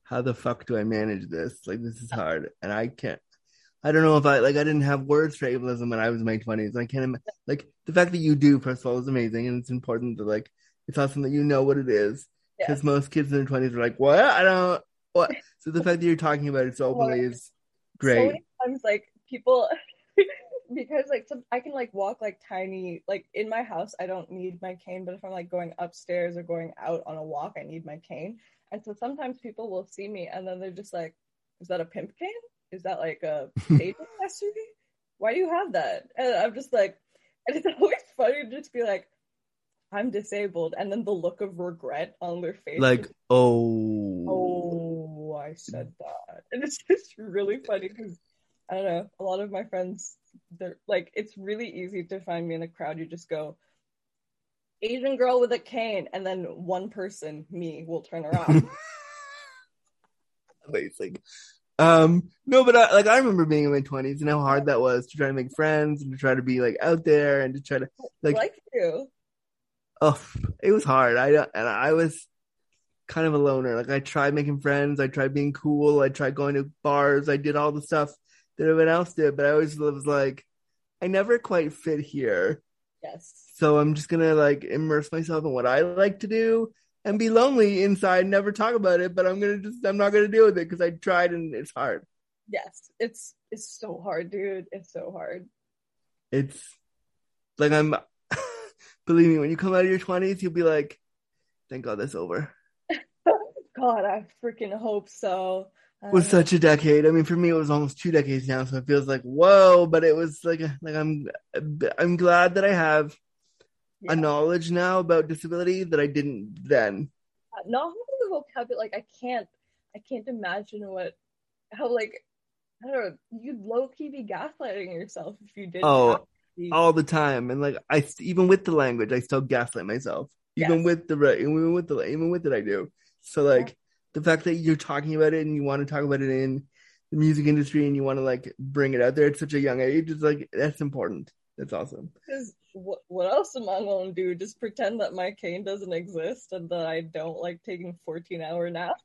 how the fuck do I manage this? Like, this is hard, and I can't. I don't know if I like I didn't have words for ableism when I was in my 20s. I can't im- like the fact that you do first of all is amazing, and it's important that like it's awesome that you know what it is Yeah. because most kids in their 20s are like, what? I don't what. So the fact that you're talking about it so openly is so great. many times like people because like some, I can like walk like tiny like in my house I don't need my cane but if I'm like going upstairs or going out on a walk I need my cane. And so sometimes people will see me and then they're just like is that a pimp cane? Is that like a dating accessory why do you have that? And I'm just like and it's always funny to just be like I'm disabled. And then the look of regret on their face Like, oh, oh, I said that. And it's just really funny because I don't know, a lot of my friends, they're like, it's really easy to find me in a crowd. You just go, Asian girl with a cane, and then one person, me, will turn around. amazing. Um, no, but I, like I remember being in my 20s and how hard that was to try to make friends and to try to be like out there and to try to like, like you. oh, it was hard. I and I was kind of a loner. Like I tried making friends, I tried being cool, I tried going to bars, I did all the stuff that everyone else did, but I always was like, I never quite fit here. Yes. So I'm just gonna like immerse myself in what I like to do and be lonely inside, never talk about it, but I'm gonna just I'm not gonna deal with it because I tried and it's hard. Yes. It's it's so hard, dude. It's so hard. It's like I'm believe me, when you come out of your twenties, you'll be like, Thank God that's over. God, I freaking hope so. Was uh, such a decade. I mean, for me, it was almost two decades now, so it feels like whoa. But it was like, like I'm, I'm glad that I have Yeah. a knowledge now about disability that I didn't then. Uh, not having the vocabulary like I can't I can't imagine what how like I don't know you'd low key be gaslighting yourself if you did Oh, all the time, and like I, even with the language, I still gaslight myself. Even Yes. with the even with the even with it, I do. So like the fact that you're talking about it and you want to talk about it in the music industry and you want to like bring it out there at such a young age, is like that's important. That's awesome. because what what else am I gonna do? Just pretend that my cane doesn't exist and that I don't like taking fourteen hour naps.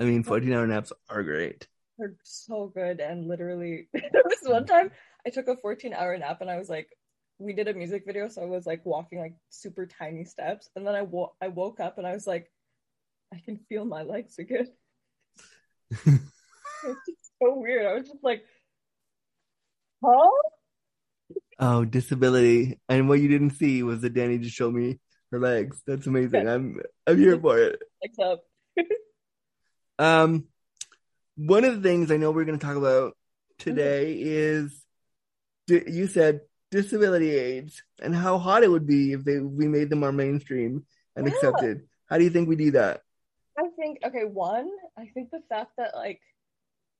I mean, 14 hour naps are great. They're so good and literally there was one time I took a fourteen hour nap and I was like we did a music video so I was like walking like super tiny steps and then I wo- I woke up and I was like I can feel my legs again. It's just so weird. I was just like, huh? Oh, disability. And what you didn't see was that Dani just showed me her legs. That's amazing. I'm I'm here for it. Legs up. Um, one of the things I know we're going to talk about today is di- you said disability aids and how hot it would be if they we made them more mainstream and Yeah. accepted. How do you think we do that? I think okay, one, I think the fact that like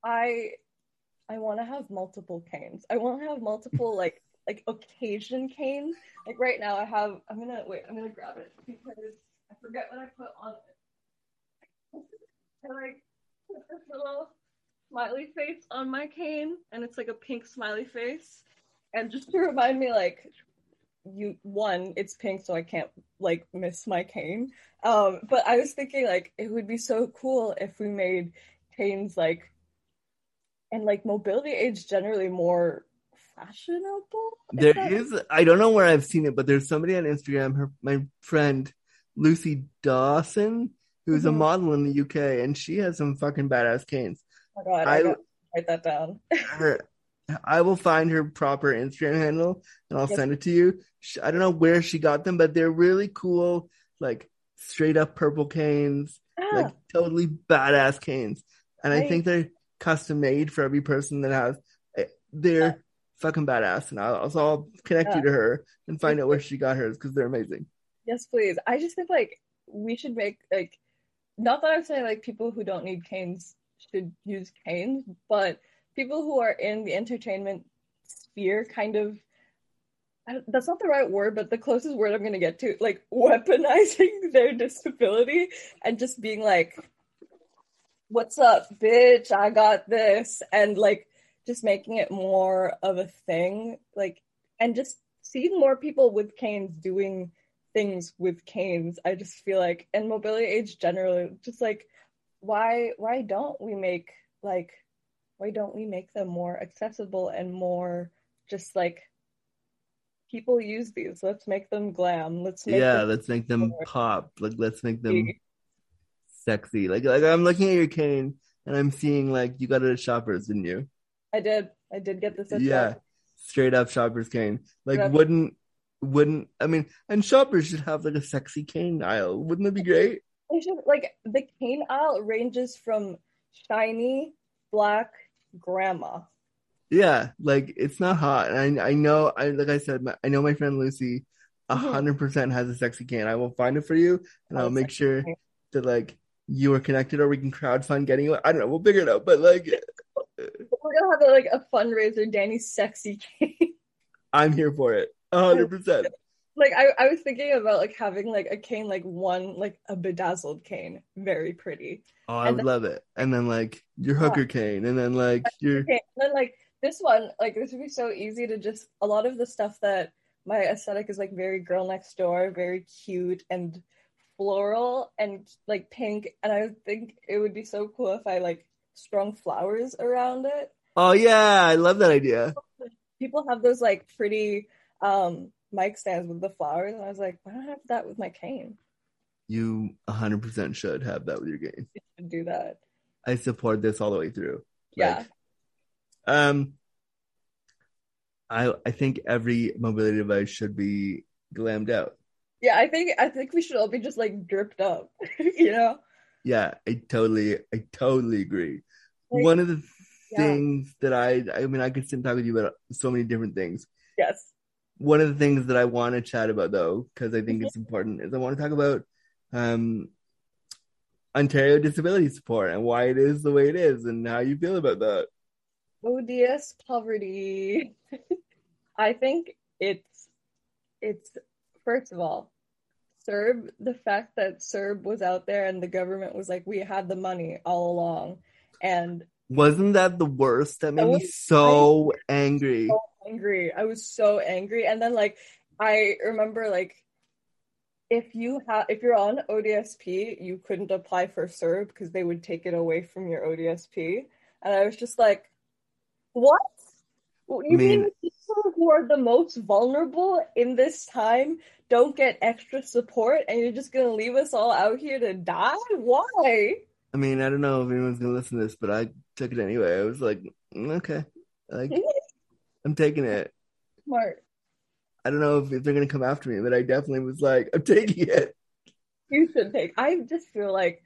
I I want to have multiple canes. I want to have multiple like like occasion canes. Like right now I have I'm going to wait, I'm going to grab it because I forget what I put on it. I like put this little smiley face on my cane and it's like a pink smiley face and just to remind me like you one it's pink so I can't like miss my cane um, but I was thinking like it would be so cool if we made canes like and like mobility aids generally more fashionable. if There that- is I don't know where I've seen it, but there's somebody on Instagram, her my friend Lucy Dawson, who's a Mhm. model in the UK, and she has some fucking badass canes. Oh my god, I, I- write that down. her I will find her proper Instagram handle and I'll send it to you. I don't know where she got them, but they're really cool, like straight up purple canes, Ah, like totally badass canes. And I think they're custom made for every person that has. eh, They're fucking badass, and I'll, so I'll connect you to her and find out where she got hers because they're amazing. yes, please. I just think like we should make like not that I'm saying like people who don't need canes should use canes, but people who are in the entertainment sphere kind of that's not the right word, but the closest word I'm gonna get to like weaponizing their disability and just being like, "What's up, bitch? I got this," and like just making it more of a thing, like, and just seeing more people with canes doing things with canes. I just feel like, and mobility aids generally, just like, why why don't we make like why don't we make them more accessible and more just like people use these let's make them glam let's make Yeah, them let's make them more pop. Like let's make them sexy. Like like I'm looking at your cane and I'm seeing like you got it at Shoppers, didn't you? i did i did get this at Yeah, straight up Shoppers cane. Like Yeah. wouldn't wouldn't I mean? And Shoppers should have like a sexy cane aisle. Wouldn't that be great? They should like the cane aisle ranges from shiny black grandma Yeah, like it's not hot. And I I know I like I said my, I know my friend Lucy a Mhm. hundred percent has a sexy cane. I will find it for you and I'll make sure that like you are connected or we can crowdfund getting it. I don't know. We'll figure it out. But like we're gonna have a, like a fundraiser Dani's sexy cane I'm here for it. a hundred percent. like I, I was thinking about like having like a cane like one like a bedazzled cane very pretty Oh, I And then- love it. And then like your hooker cane, and then like your Okay, and then like this one, like this would be so easy to just a lot of the stuff that my aesthetic is like very girl next door, very cute and floral and like pink. And I think it would be so cool if I like strung flowers around it. Oh yeah, I love that idea. People have those like pretty um mic stands with the flowers, and I was like, why don't I have that with my cane? You hundred percent should have that with your game. I should do that. I support this all the way through. Yeah. Like, um, I I think every mobility device should be glammed out. Yeah, I think I think we should all be just like dripped up, you know? Yeah, I totally I totally agree. Like, One of the yeah. things that I I mean I could sit and talk with you about so many different things. Yes. One of the things that I want to chat about though, because I Mm-hmm. think it's important, is I want to talk about um Ontario disability support and why it is the way it is and how you feel about that. ODS poverty. I think it's it's first of all, CERB, the fact that CERB was out there and the government was like, we had the money all along. And Wasn't that the worst? That made That me so angry. so angry. I was so angry. And then like I remember like if you have if you're on ODSP, you couldn't apply for CERB because they would take it away from your ODSP. And I was just like, what? You I mean- mean people who are the most vulnerable in this time don't get extra support and you're just gonna leave us all out here to die? Why? I mean, I don't know if anyone's gonna listen to this, but I took it anyway. I was like, mm, okay, like I'm taking it. Smart. I don't know if, if they're gonna come after me, but I definitely was like, I'm taking it. You should take. I just feel like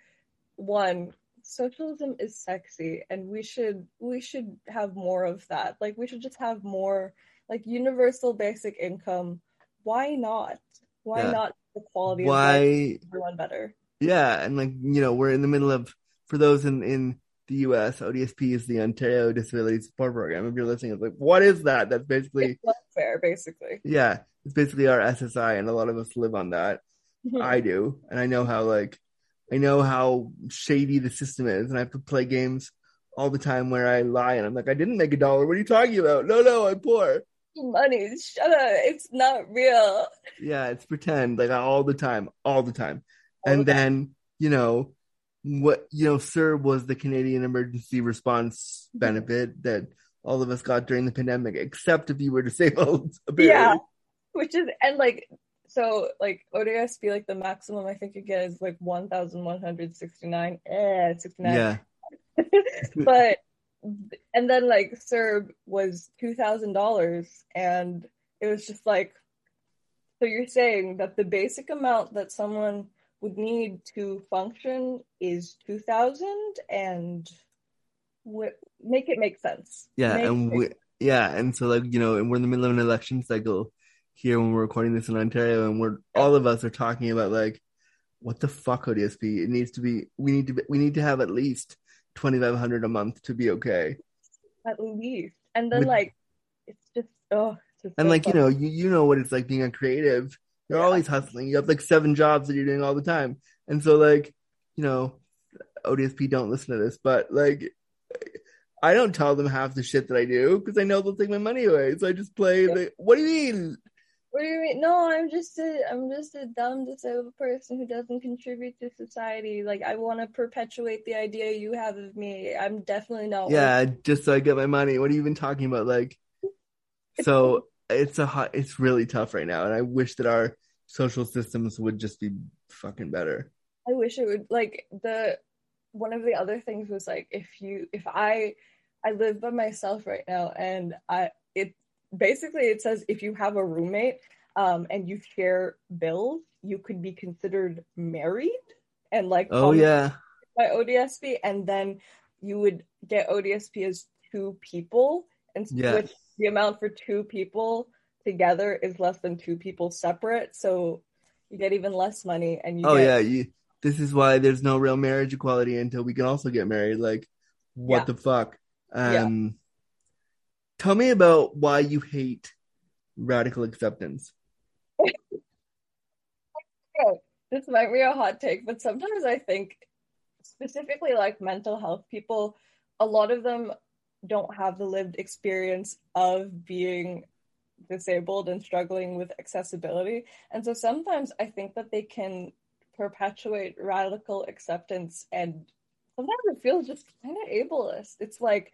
one socialism is sexy, and we should we should have more of that. Like we should just have more like universal basic income. Why not? Why Yeah. not the quality of Why? life for everyone better? Yeah, and like you know, we're in the middle of for those in in the U.S. ODSP is the Ontario Disability Support Program. If you're listening, it's like, what is that? That's basically It's welfare, basically. yeah, it's basically our SSI, and a lot of us live on that. Mm-hmm. I do, and I know how like I know how shady the system is, and I have to play games all the time where I lie and I'm like, I didn't make a dollar. What are you talking about? No, no, I'm poor. Money, shut up! It's not real. Yeah, it's pretend like all the time, all the time. All and the time. then you know what you know, CERB was the Canadian Emergency Response Mm-hmm. benefit that all of us got during the pandemic, except if you were disabled. Apparently. Yeah. Which is and like so like ODSP like the maximum I think you get is like one thousand one hundred sixty nine. Eh, sixty nine. yeah, but and then like CERB was two thousand dollars and it was just like so you're saying that the basic amount that someone would need to function is two thousand and w- make it make sense. yeah, Make and we, yeah, and so like you know, and we're in the middle of an election cycle here when we're recording this in Ontario, and we're all of us are talking about like, what the fuck ODSP? It needs to be. We need to. Be, we need to have at least twenty five hundred a month to be okay. at least. And then With- like it's just oh it's just And so like you know, you you know what it's like being a creative. You're Yeah. always hustling. You have like seven jobs that you're doing all the time, and so like you know, ODSP don't listen to this, but like. I don't tell them half the shit that I do because I know they'll take my money away. So I just play Yeah. the. What do you mean? What do you mean? No, I'm just a I'm just a dumb disabled person who doesn't contribute to society. Like I want to perpetuate the idea you have of me. I'm definitely not. Yeah, just so I get my money. What are you even talking about? Like, so it's a hot, it's really tough right now, and I wish that our social systems would just be fucking better. I wish it would like the one of the other things was like if you if I I live by myself right now and I it basically it says if you have a roommate um and you share bills you could be considered married and like Oh yeah, by ODSP and then you would get ODSP as two people and Yeah. which the amount for two people together is less than two people separate so you get even less money and you oh get yeah. You. This is why there's no real marriage equality until we can also get married. Like, what Yeah. the fuck? Yeah. Um, tell me about why you hate radical acceptance. This might be a hot take, but sometimes I think, specifically like mental health people, a lot of them don't have the lived experience of being disabled and struggling with accessibility. And so sometimes I think that they can perpetuate radical acceptance and sometimes it feels just kind of ableist. It's like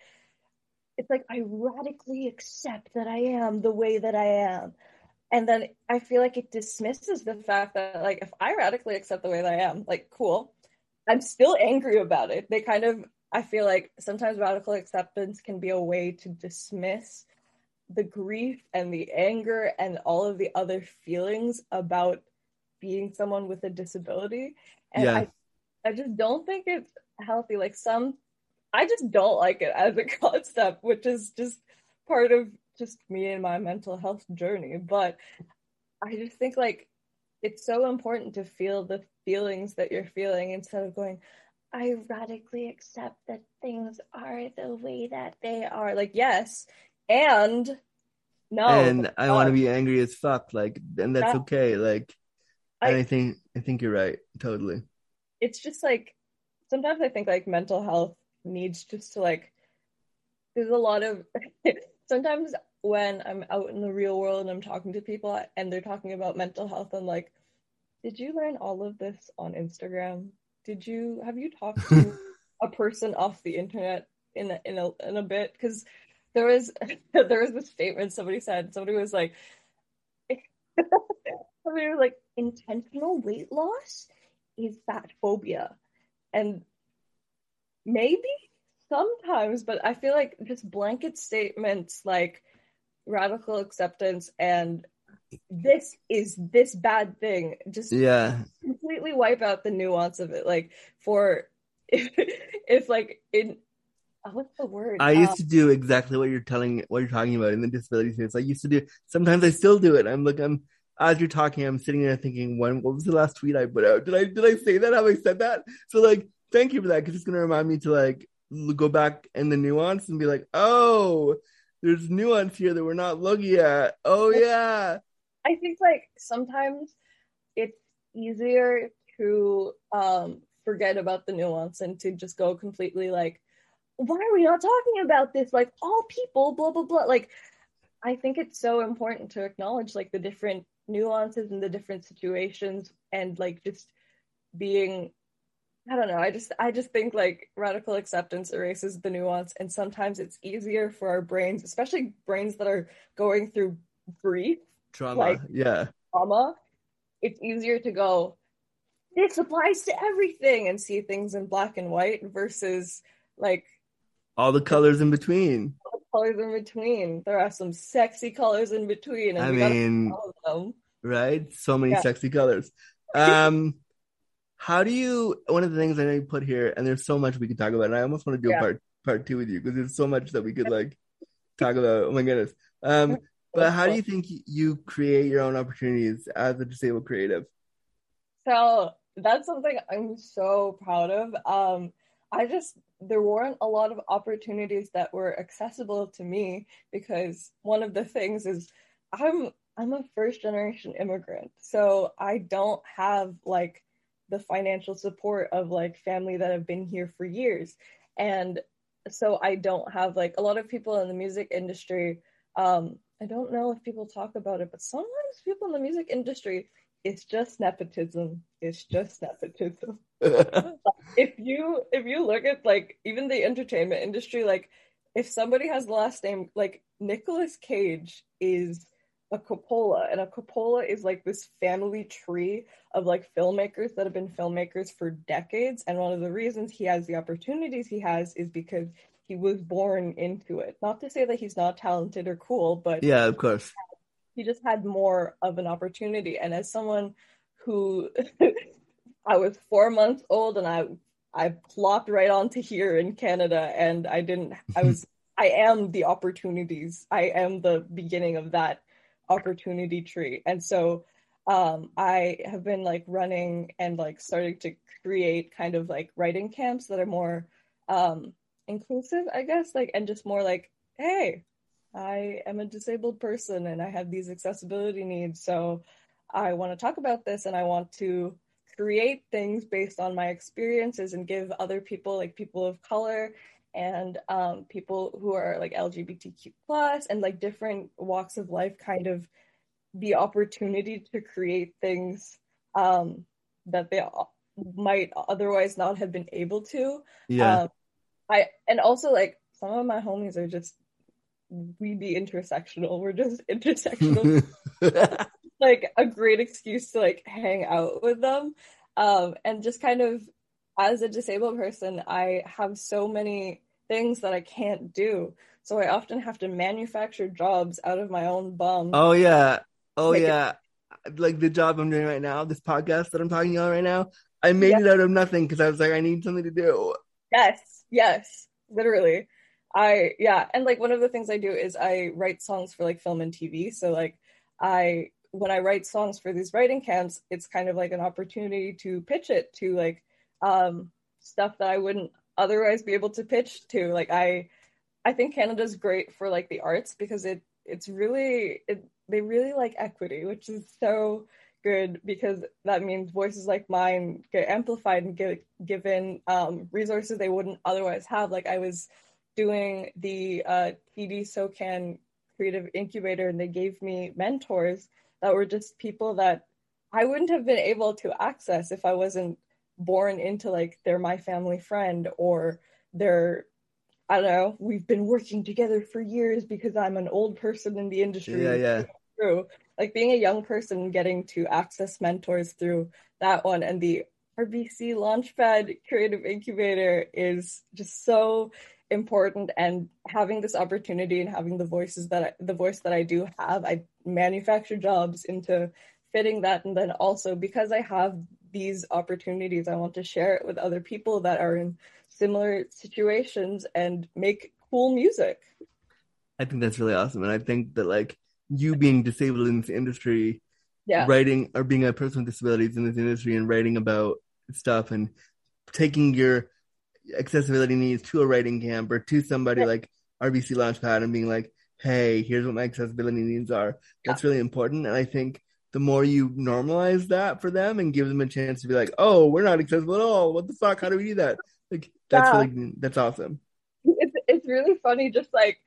it's like I radically accept that I am the way that I am. And then I feel like it dismisses the fact that like if I radically accept the way that I am, like cool. I'm still angry about it. They kind of I feel like sometimes radical acceptance can be a way to dismiss the grief and the anger and all of the other feelings about being someone with a disability. And Yeah. I I just don't think it's healthy. Like some I just don't like it as a concept, which is just part of just me and my mental health journey. But I just think like it's so important to feel the feelings that you're feeling instead of going, I radically accept that things are the way that they are. Like, yes, and no. and I want to be angry as fuck. Like, and that's Yeah. okay. Like, I- and I think I think you're right. Totally. it's just like sometimes I think like mental health needs just to like there's a lot of sometimes when I'm out in the real world and I'm talking to people and they're talking about mental health, I'm like, did you learn all of this on Instagram? Did you have you talked to a person off the internet in a, in a in a bit? Because there was there was this statement somebody said somebody was like somebody was like intentional weight loss is fat phobia and maybe sometimes, but I feel like just blanket statements like radical acceptance and this is this bad thing just Yeah. Completely wipe out the nuance of it. Like for if, if like in uh, what's the word? I used Um, to do exactly what you're telling, what you're talking about in the disability space. I used to do, sometimes I still do it. I'm like, I'm, as you're talking, I'm sitting there thinking, when, what was the last tweet I put out? Did I, did I say that? Have I said that? So like, thank you for that. Cause it's going to remind me to like go back in the nuance and be like, oh, there's nuance here that we're not looking at. Oh yeah. I think like sometimes easier to um forget about the nuance and to just go completely like why are we not talking about this like all people blah blah blah like I think it's so important to acknowledge like the different nuances and the different situations and like just being I don't know I just I just think like radical acceptance erases the nuance and sometimes it's easier for our brains especially brains that are going through grief Trauma. Like- yeah. trauma, it's easier to go, this applies to everything and see things in black and white versus like All the colors in between. colors in between. There are some sexy colors in between, and I mean, them. right? So many Yeah. sexy colors. Um, how do you? One of the things I know you put here, and there's so much we could talk about, and I almost want to do Yeah. a part part two with you because there's so much that we could like talk about. Oh my goodness. Um, but how do you think you create your own opportunities as a disabled creative? So that's something I'm so proud of. Um, I just there weren't a lot of opportunities that were accessible to me because one of the things is I'm I'm a first generation immigrant, so I don't have like the financial support of like family that have been here for years, and so I don't have like a lot of people in the music industry. Um, I don't know if people talk about it, but sometimes people in the music industry it's just nepotism. It's just nepotism. If you if you look at like even the entertainment industry, like if somebody has the last name like Nicolas Cage is a Coppola, and a Coppola is like this family tree of like filmmakers that have been filmmakers for decades. And one of the reasons he has the opportunities he has is because he was born into it. Not to say that he's not talented or cool, but yeah, of course. he just had more of an opportunity. And as someone who I was four months old and I I plopped right onto here in Canada and I didn't I was I am the opportunities. I am the beginning of that opportunity tree. And so um I have been like running and like starting to create kind of like writing camps that are more um inclusive, I guess, like and just more like, hey, I am a disabled person and I have these accessibility needs. So I want to talk about this and I want to create things based on my experiences and give other people, like people of color and um, people who are like LGBTQ plus and like different walks of life, kind of the opportunity to create things um, that they might otherwise not have been able to. Yeah. Um, I and also like some of my homies are just we be intersectional. We're just intersectional. like a great excuse to like hang out with them. Um, and just kind of as a disabled person, I have so many things that I can't do. So I often have to manufacture jobs out of my own bum. oh yeah. Oh yeah. Like the job I'm doing right now, this podcast that I'm talking on right now. I made Yeah. it out of nothing because I was like, I need something to do. Yes, yes, literally. I yeah, and like one of the things I do is I write songs for like film and TV. So like I when I write songs for these writing camps, it's kind of like an opportunity to pitch it to like um stuff that I wouldn't otherwise be able to pitch to. Like I I think Canada's great for like the arts because it it's really it they really like equity, which is so good because that means voices like mine get amplified and get given um, resources they wouldn't otherwise have. Like I was doing the uh, TD SOCAN Creative Incubator, and they gave me mentors that were just people that I wouldn't have been able to access if I wasn't born into like they're my family friend or they're I don't know, we've been working together for years because I'm an old person in the industry. Yeah, yeah. True. Like being a young person, getting to access mentors through that one and the RBC Launchpad Creative Incubator is just so important and having this opportunity and having the voices that I, the voice that I do have I manufacture jobs into fitting that and then also because I have these opportunities I want to share it with other people that are in similar situations and make cool music. I think that's really awesome and I think that like you being disabled in this industry Yeah. writing or being a person with disabilities in this industry and writing about stuff and taking your accessibility needs to a writing camp or to somebody Yeah. like RBC Launchpad and being like, hey, here's what my accessibility needs are. That's really important. And I think the more you normalize that for them and give them a chance to be like, oh, we're not accessible at all. What the fuck? How do we do that? Like, that's Yeah. really, that's awesome. it's it's really funny just like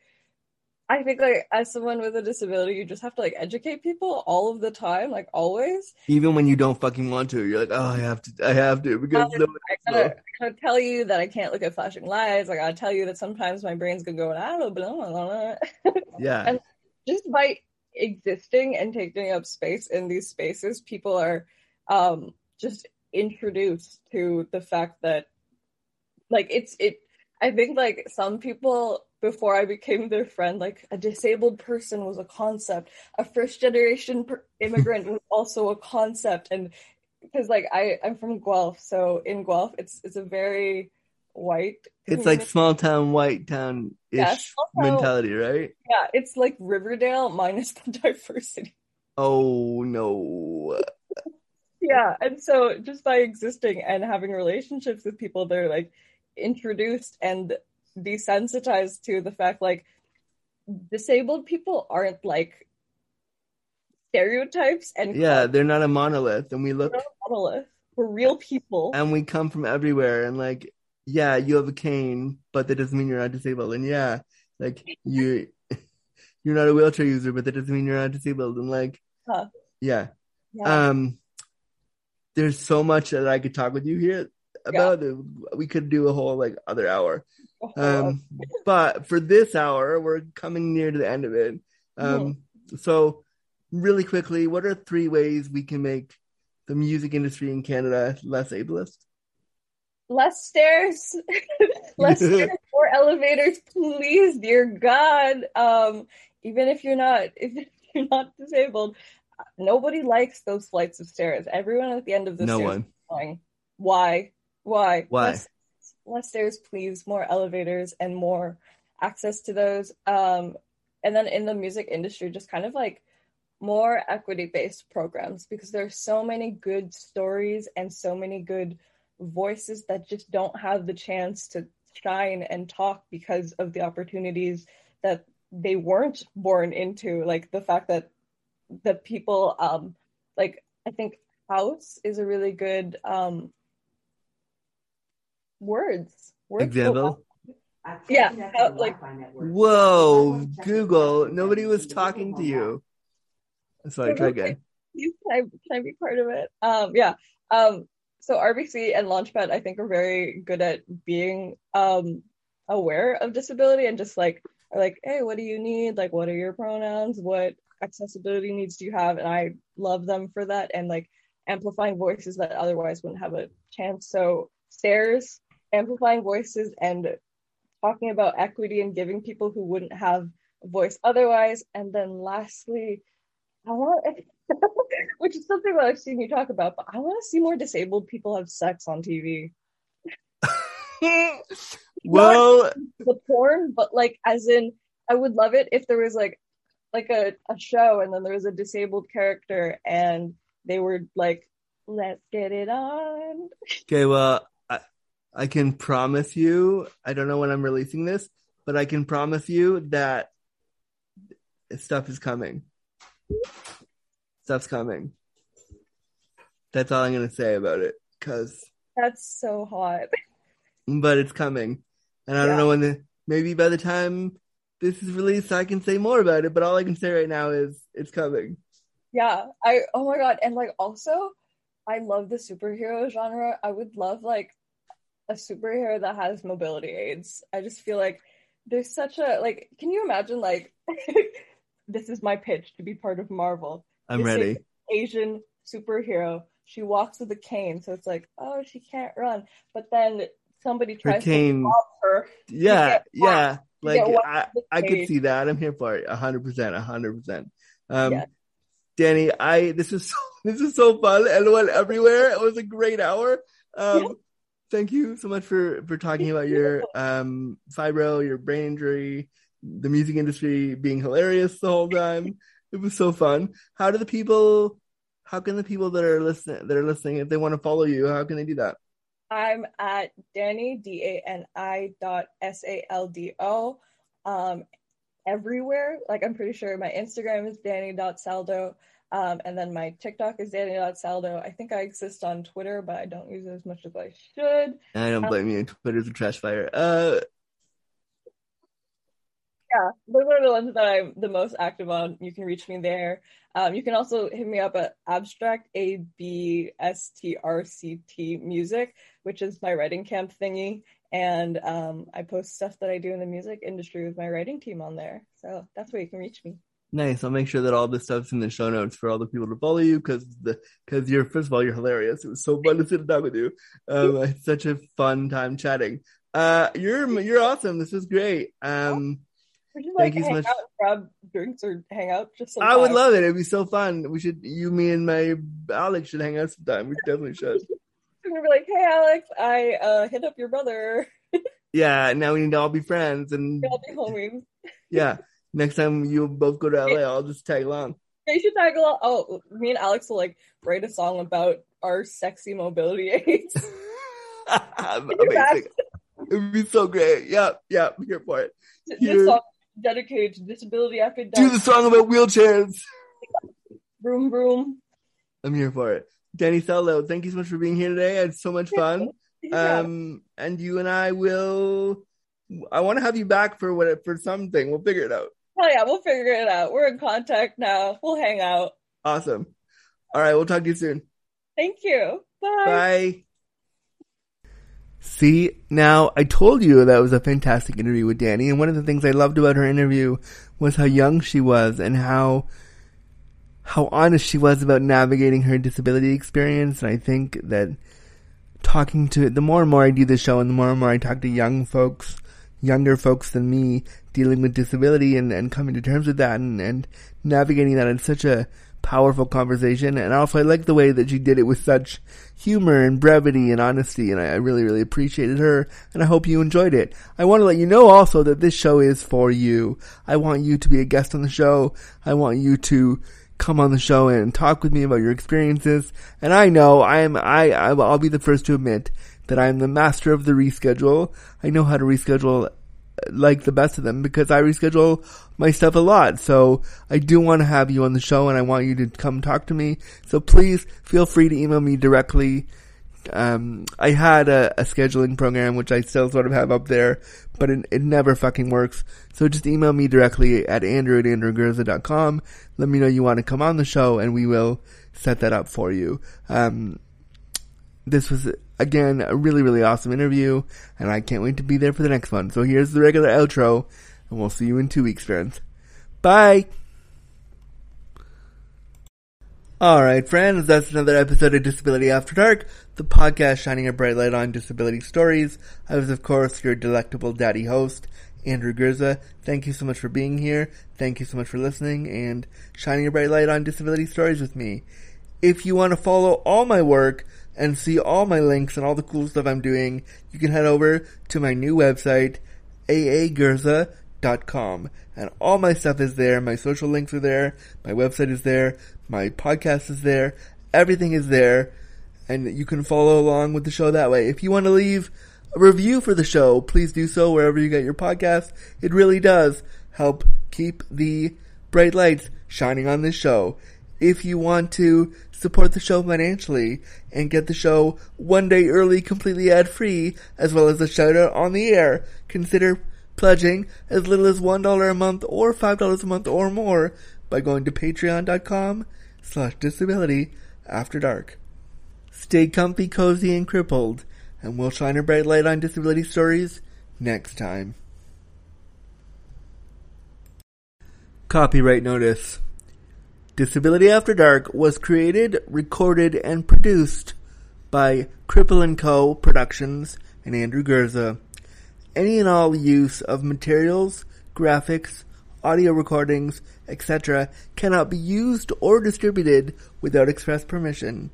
I think like as someone with a disability you just have to like educate people all of the time like always Even when you don't fucking want to, you're like, oh, I have to, I have to because Um, no I gotta, I gotta tell you that I can't look at flashing lights I gotta tell you that sometimes my brain's gonna go I don't blah, blah, blah. yeah. And- just by existing and taking up space in these spaces people are um just introduced to the fact that like it's it I think like some people before I became their friend like a disabled person was a concept a first generation per- immigrant was also a concept and because like I I'm from Guelph so in Guelph it's it's a very white It's like small town, white town ish Yeah, mentality, right? yeah it's like Riverdale minus the diversity Oh no. Yeah, and so just by existing and having relationships with people, they're like introduced and desensitized to the fact like disabled people aren't like stereotypes and Yeah, they're not a monolith, and we look monolith. We're real people. and we come from everywhere, and like, yeah, you have a cane, but that doesn't mean you're not disabled, and yeah, like you, you're not a wheelchair user, but that doesn't mean you're not disabled, and like, Huh. yeah, Yeah. um, there's so much that I could talk with you here about. We could do a whole like other hour. Um, but for this hour, we're coming near to the end of it. Um, so really quickly, what are three ways we can make the music industry in Canada less ableist? less stairs, less stairs, more elevators, please, dear God. Um, even if you're not, if you're not disabled, nobody likes those flights of stairs. Everyone at the end of the No stairs one. is going, why, why, Why? Less, less stairs, please. More elevators and more access to those. Um, and then in the music industry, just kind of like more equity based programs because there's so many good stories and so many good voices that just don't have the chance to shine and talk because of the opportunities that they weren't born into like the fact that the people um like i think house is a really good um words words Example? Yeah, uh, like- Whoa, Google, nobody was talking to you. Sorry, try again. Can I can I be part of it? Um, yeah. Um, so RBC and Launchpad, I think, are very good at being um aware of disability and just like are like, hey, what do you need? Like, what are your pronouns? What accessibility needs do you have? And I love them for that and like amplifying voices that otherwise wouldn't have a chance. So stairs, amplifying voices, and talking about equity and giving people who wouldn't have a voice otherwise. And then lastly, I want, which is something that I've seen you talk about, but I want to see more disabled people have sex on TV. well, The porn, but like, as in, I would love it if there was like, like a, a show and then there was a disabled character and they were like, let's get it on. Okay, well, I, can promise you, I don't know when I'm releasing this, but I can promise you that stuff is coming. Stuff's coming. That's all I'm going to say about it, cause, That's so hot. but it's coming. And I don't know when the, maybe by the time this is released, I can say more about it, but all I can say right now is it's coming. Yeah, I oh my god, and like also, I love the superhero genre. I would love like a superhero that has mobility aids. I just feel like there's such a like. Can you imagine like this is my pitch to be part of Marvel? I'm This ready. Asian superhero she walks with a cane, so it's like, oh, she can't run. But then somebody Her tries cane- to stop her. Yeah, yeah. Like I, I could see that. I'm here for it. Hundred percent. Hundred percent. Um, Yeah. Dani, I this is so, this is so fun. LOL everywhere. It was a great hour. Um. Thank you so much for for talking about your um fibro, your brain injury, the music industry being hilarious the whole time. It was so fun. How do the people? How can the people that are listening that are listening, if they want to follow you, how can they do that? I'm at Dani D A N I dot S A L D O. Um, everywhere. Like I'm pretty sure my Instagram is Dani dot Saldo. Um, and then my TikTok is Dani dot Saldo. I think I exist on Twitter, but I don't use it as much as I should. I don't blame you. Twitter's a trash fire. Uh, Yeah, those are the ones that I'm the most active on. You can reach me there. Um, you can also hit me up at abstract a b s t r c t music, which is my writing camp thingy, and um, I post stuff that I do in the music industry with my writing team on there. So that's where you can reach me. Nice. I'll make sure that all this stuff's in the show notes for all the people to follow you because the because you're first of all you're hilarious. It was so fun to sit and talk with you. Um, I had such a fun time chatting. Uh, you're you're awesome. This is great. Um, Would you Thank like you to so much. out grab drinks or hang out just I would love it. It'd be so fun. We should you, me, and my Alex should hang out sometime. We definitely should. I'm gonna be like, hey Alex, I uh, hit up your brother. Yeah. Now we need to all be friends and We'll be homies. yeah. Next time you both go to LA, I'll just tag along. They should tag along. Oh, me and Alex will like write a song about our sexy mobility aids. Amazing. It'd be so great. Yeah, yeah, I'm here for it. this Here. song dedicated to disability after Do death. the song about wheelchairs. Vroom vroom. I'm here for it. Dani Saldo, thank you so much for being here today. I had so much fun. Yeah. Um, and you and I will. I want to have you back for what for something. We'll figure it out. Hell yeah, we'll figure it out. We're in contact now. We'll hang out. Awesome. All right, we'll talk to you soon. Thank you. Bye. Bye. See, now I told you that was a fantastic interview with Dani, and one of the things I loved about her interview was how young she was and how how honest she was about navigating her disability experience. And I think that talking to the more and more I do this show, and the more and more I talk to young folks, younger folks than me, dealing with disability and, and coming to terms with that and, and navigating that in such a powerful conversation. And also I like the way that she did it with such humor and brevity and honesty. And I, I really, really appreciated her. And I hope you enjoyed it. I want to let you know also that this show is for you. I want you to be a guest on the show. I want you to come on the show and talk with me about your experiences. And I know I am, I, I I'll be the first to admit that I am the master of the reschedule. I know how to reschedule like the best of them because I reschedule my stuff a lot. So I do want to have you on the show and I want you to come talk to me. So please feel free to email me directly. Um, I had a, a scheduling program which I still sort of have up there, but it, it never fucking works. So just email me directly at andrew at andrewgurza.com. Let me know you want to come on the show and we will set that up for you. Um, this was again a really really awesome interview and i can't wait to be there for the next one. So here's the regular outro and we'll see you in two weeks friends. Bye! All right friends that's another episode of disability after dark the podcast shining a bright light on disability stories. I was of course your delectable daddy host andrew Gurza. thank you so much for being here. Thank you so much for listening and shining a bright light on disability stories with me. If you want to follow all my work and see all my links and all the cool stuff I'm doing, you can head over to my new website, aagurza.com. And all my stuff is there. My social links are there. My website is there. My podcast is there. Everything is there. And you can follow along with the show that way. If you want to leave a review for the show, please do so wherever you get your podcast. It really does help keep the bright lights shining on this show. If you want to support the show financially and get the show one day early, completely ad free, as well as a shout out on the air, consider pledging as little as $1 a month or $5 a month or more by going to patreon.com slash disability after dark. Stay comfy, cozy, and crippled, and we'll shine a bright light on disability stories next time. Copyright notice. Disability After Dark was created, recorded, and produced by Cripple & Co. Productions and Andrew Gurza. Any and all use of materials, graphics, audio recordings, etc. cannot be used or distributed without express permission.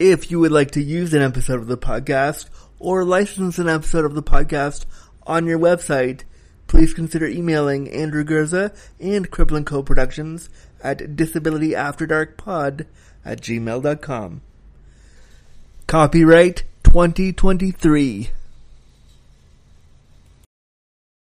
If you would like to use an episode of the podcast or license an episode of the podcast on your website, please consider emailing Andrew Gurza and Cripple & Co. Productions at disabilityafterdarkpod at gmail.com. Copyright 2023.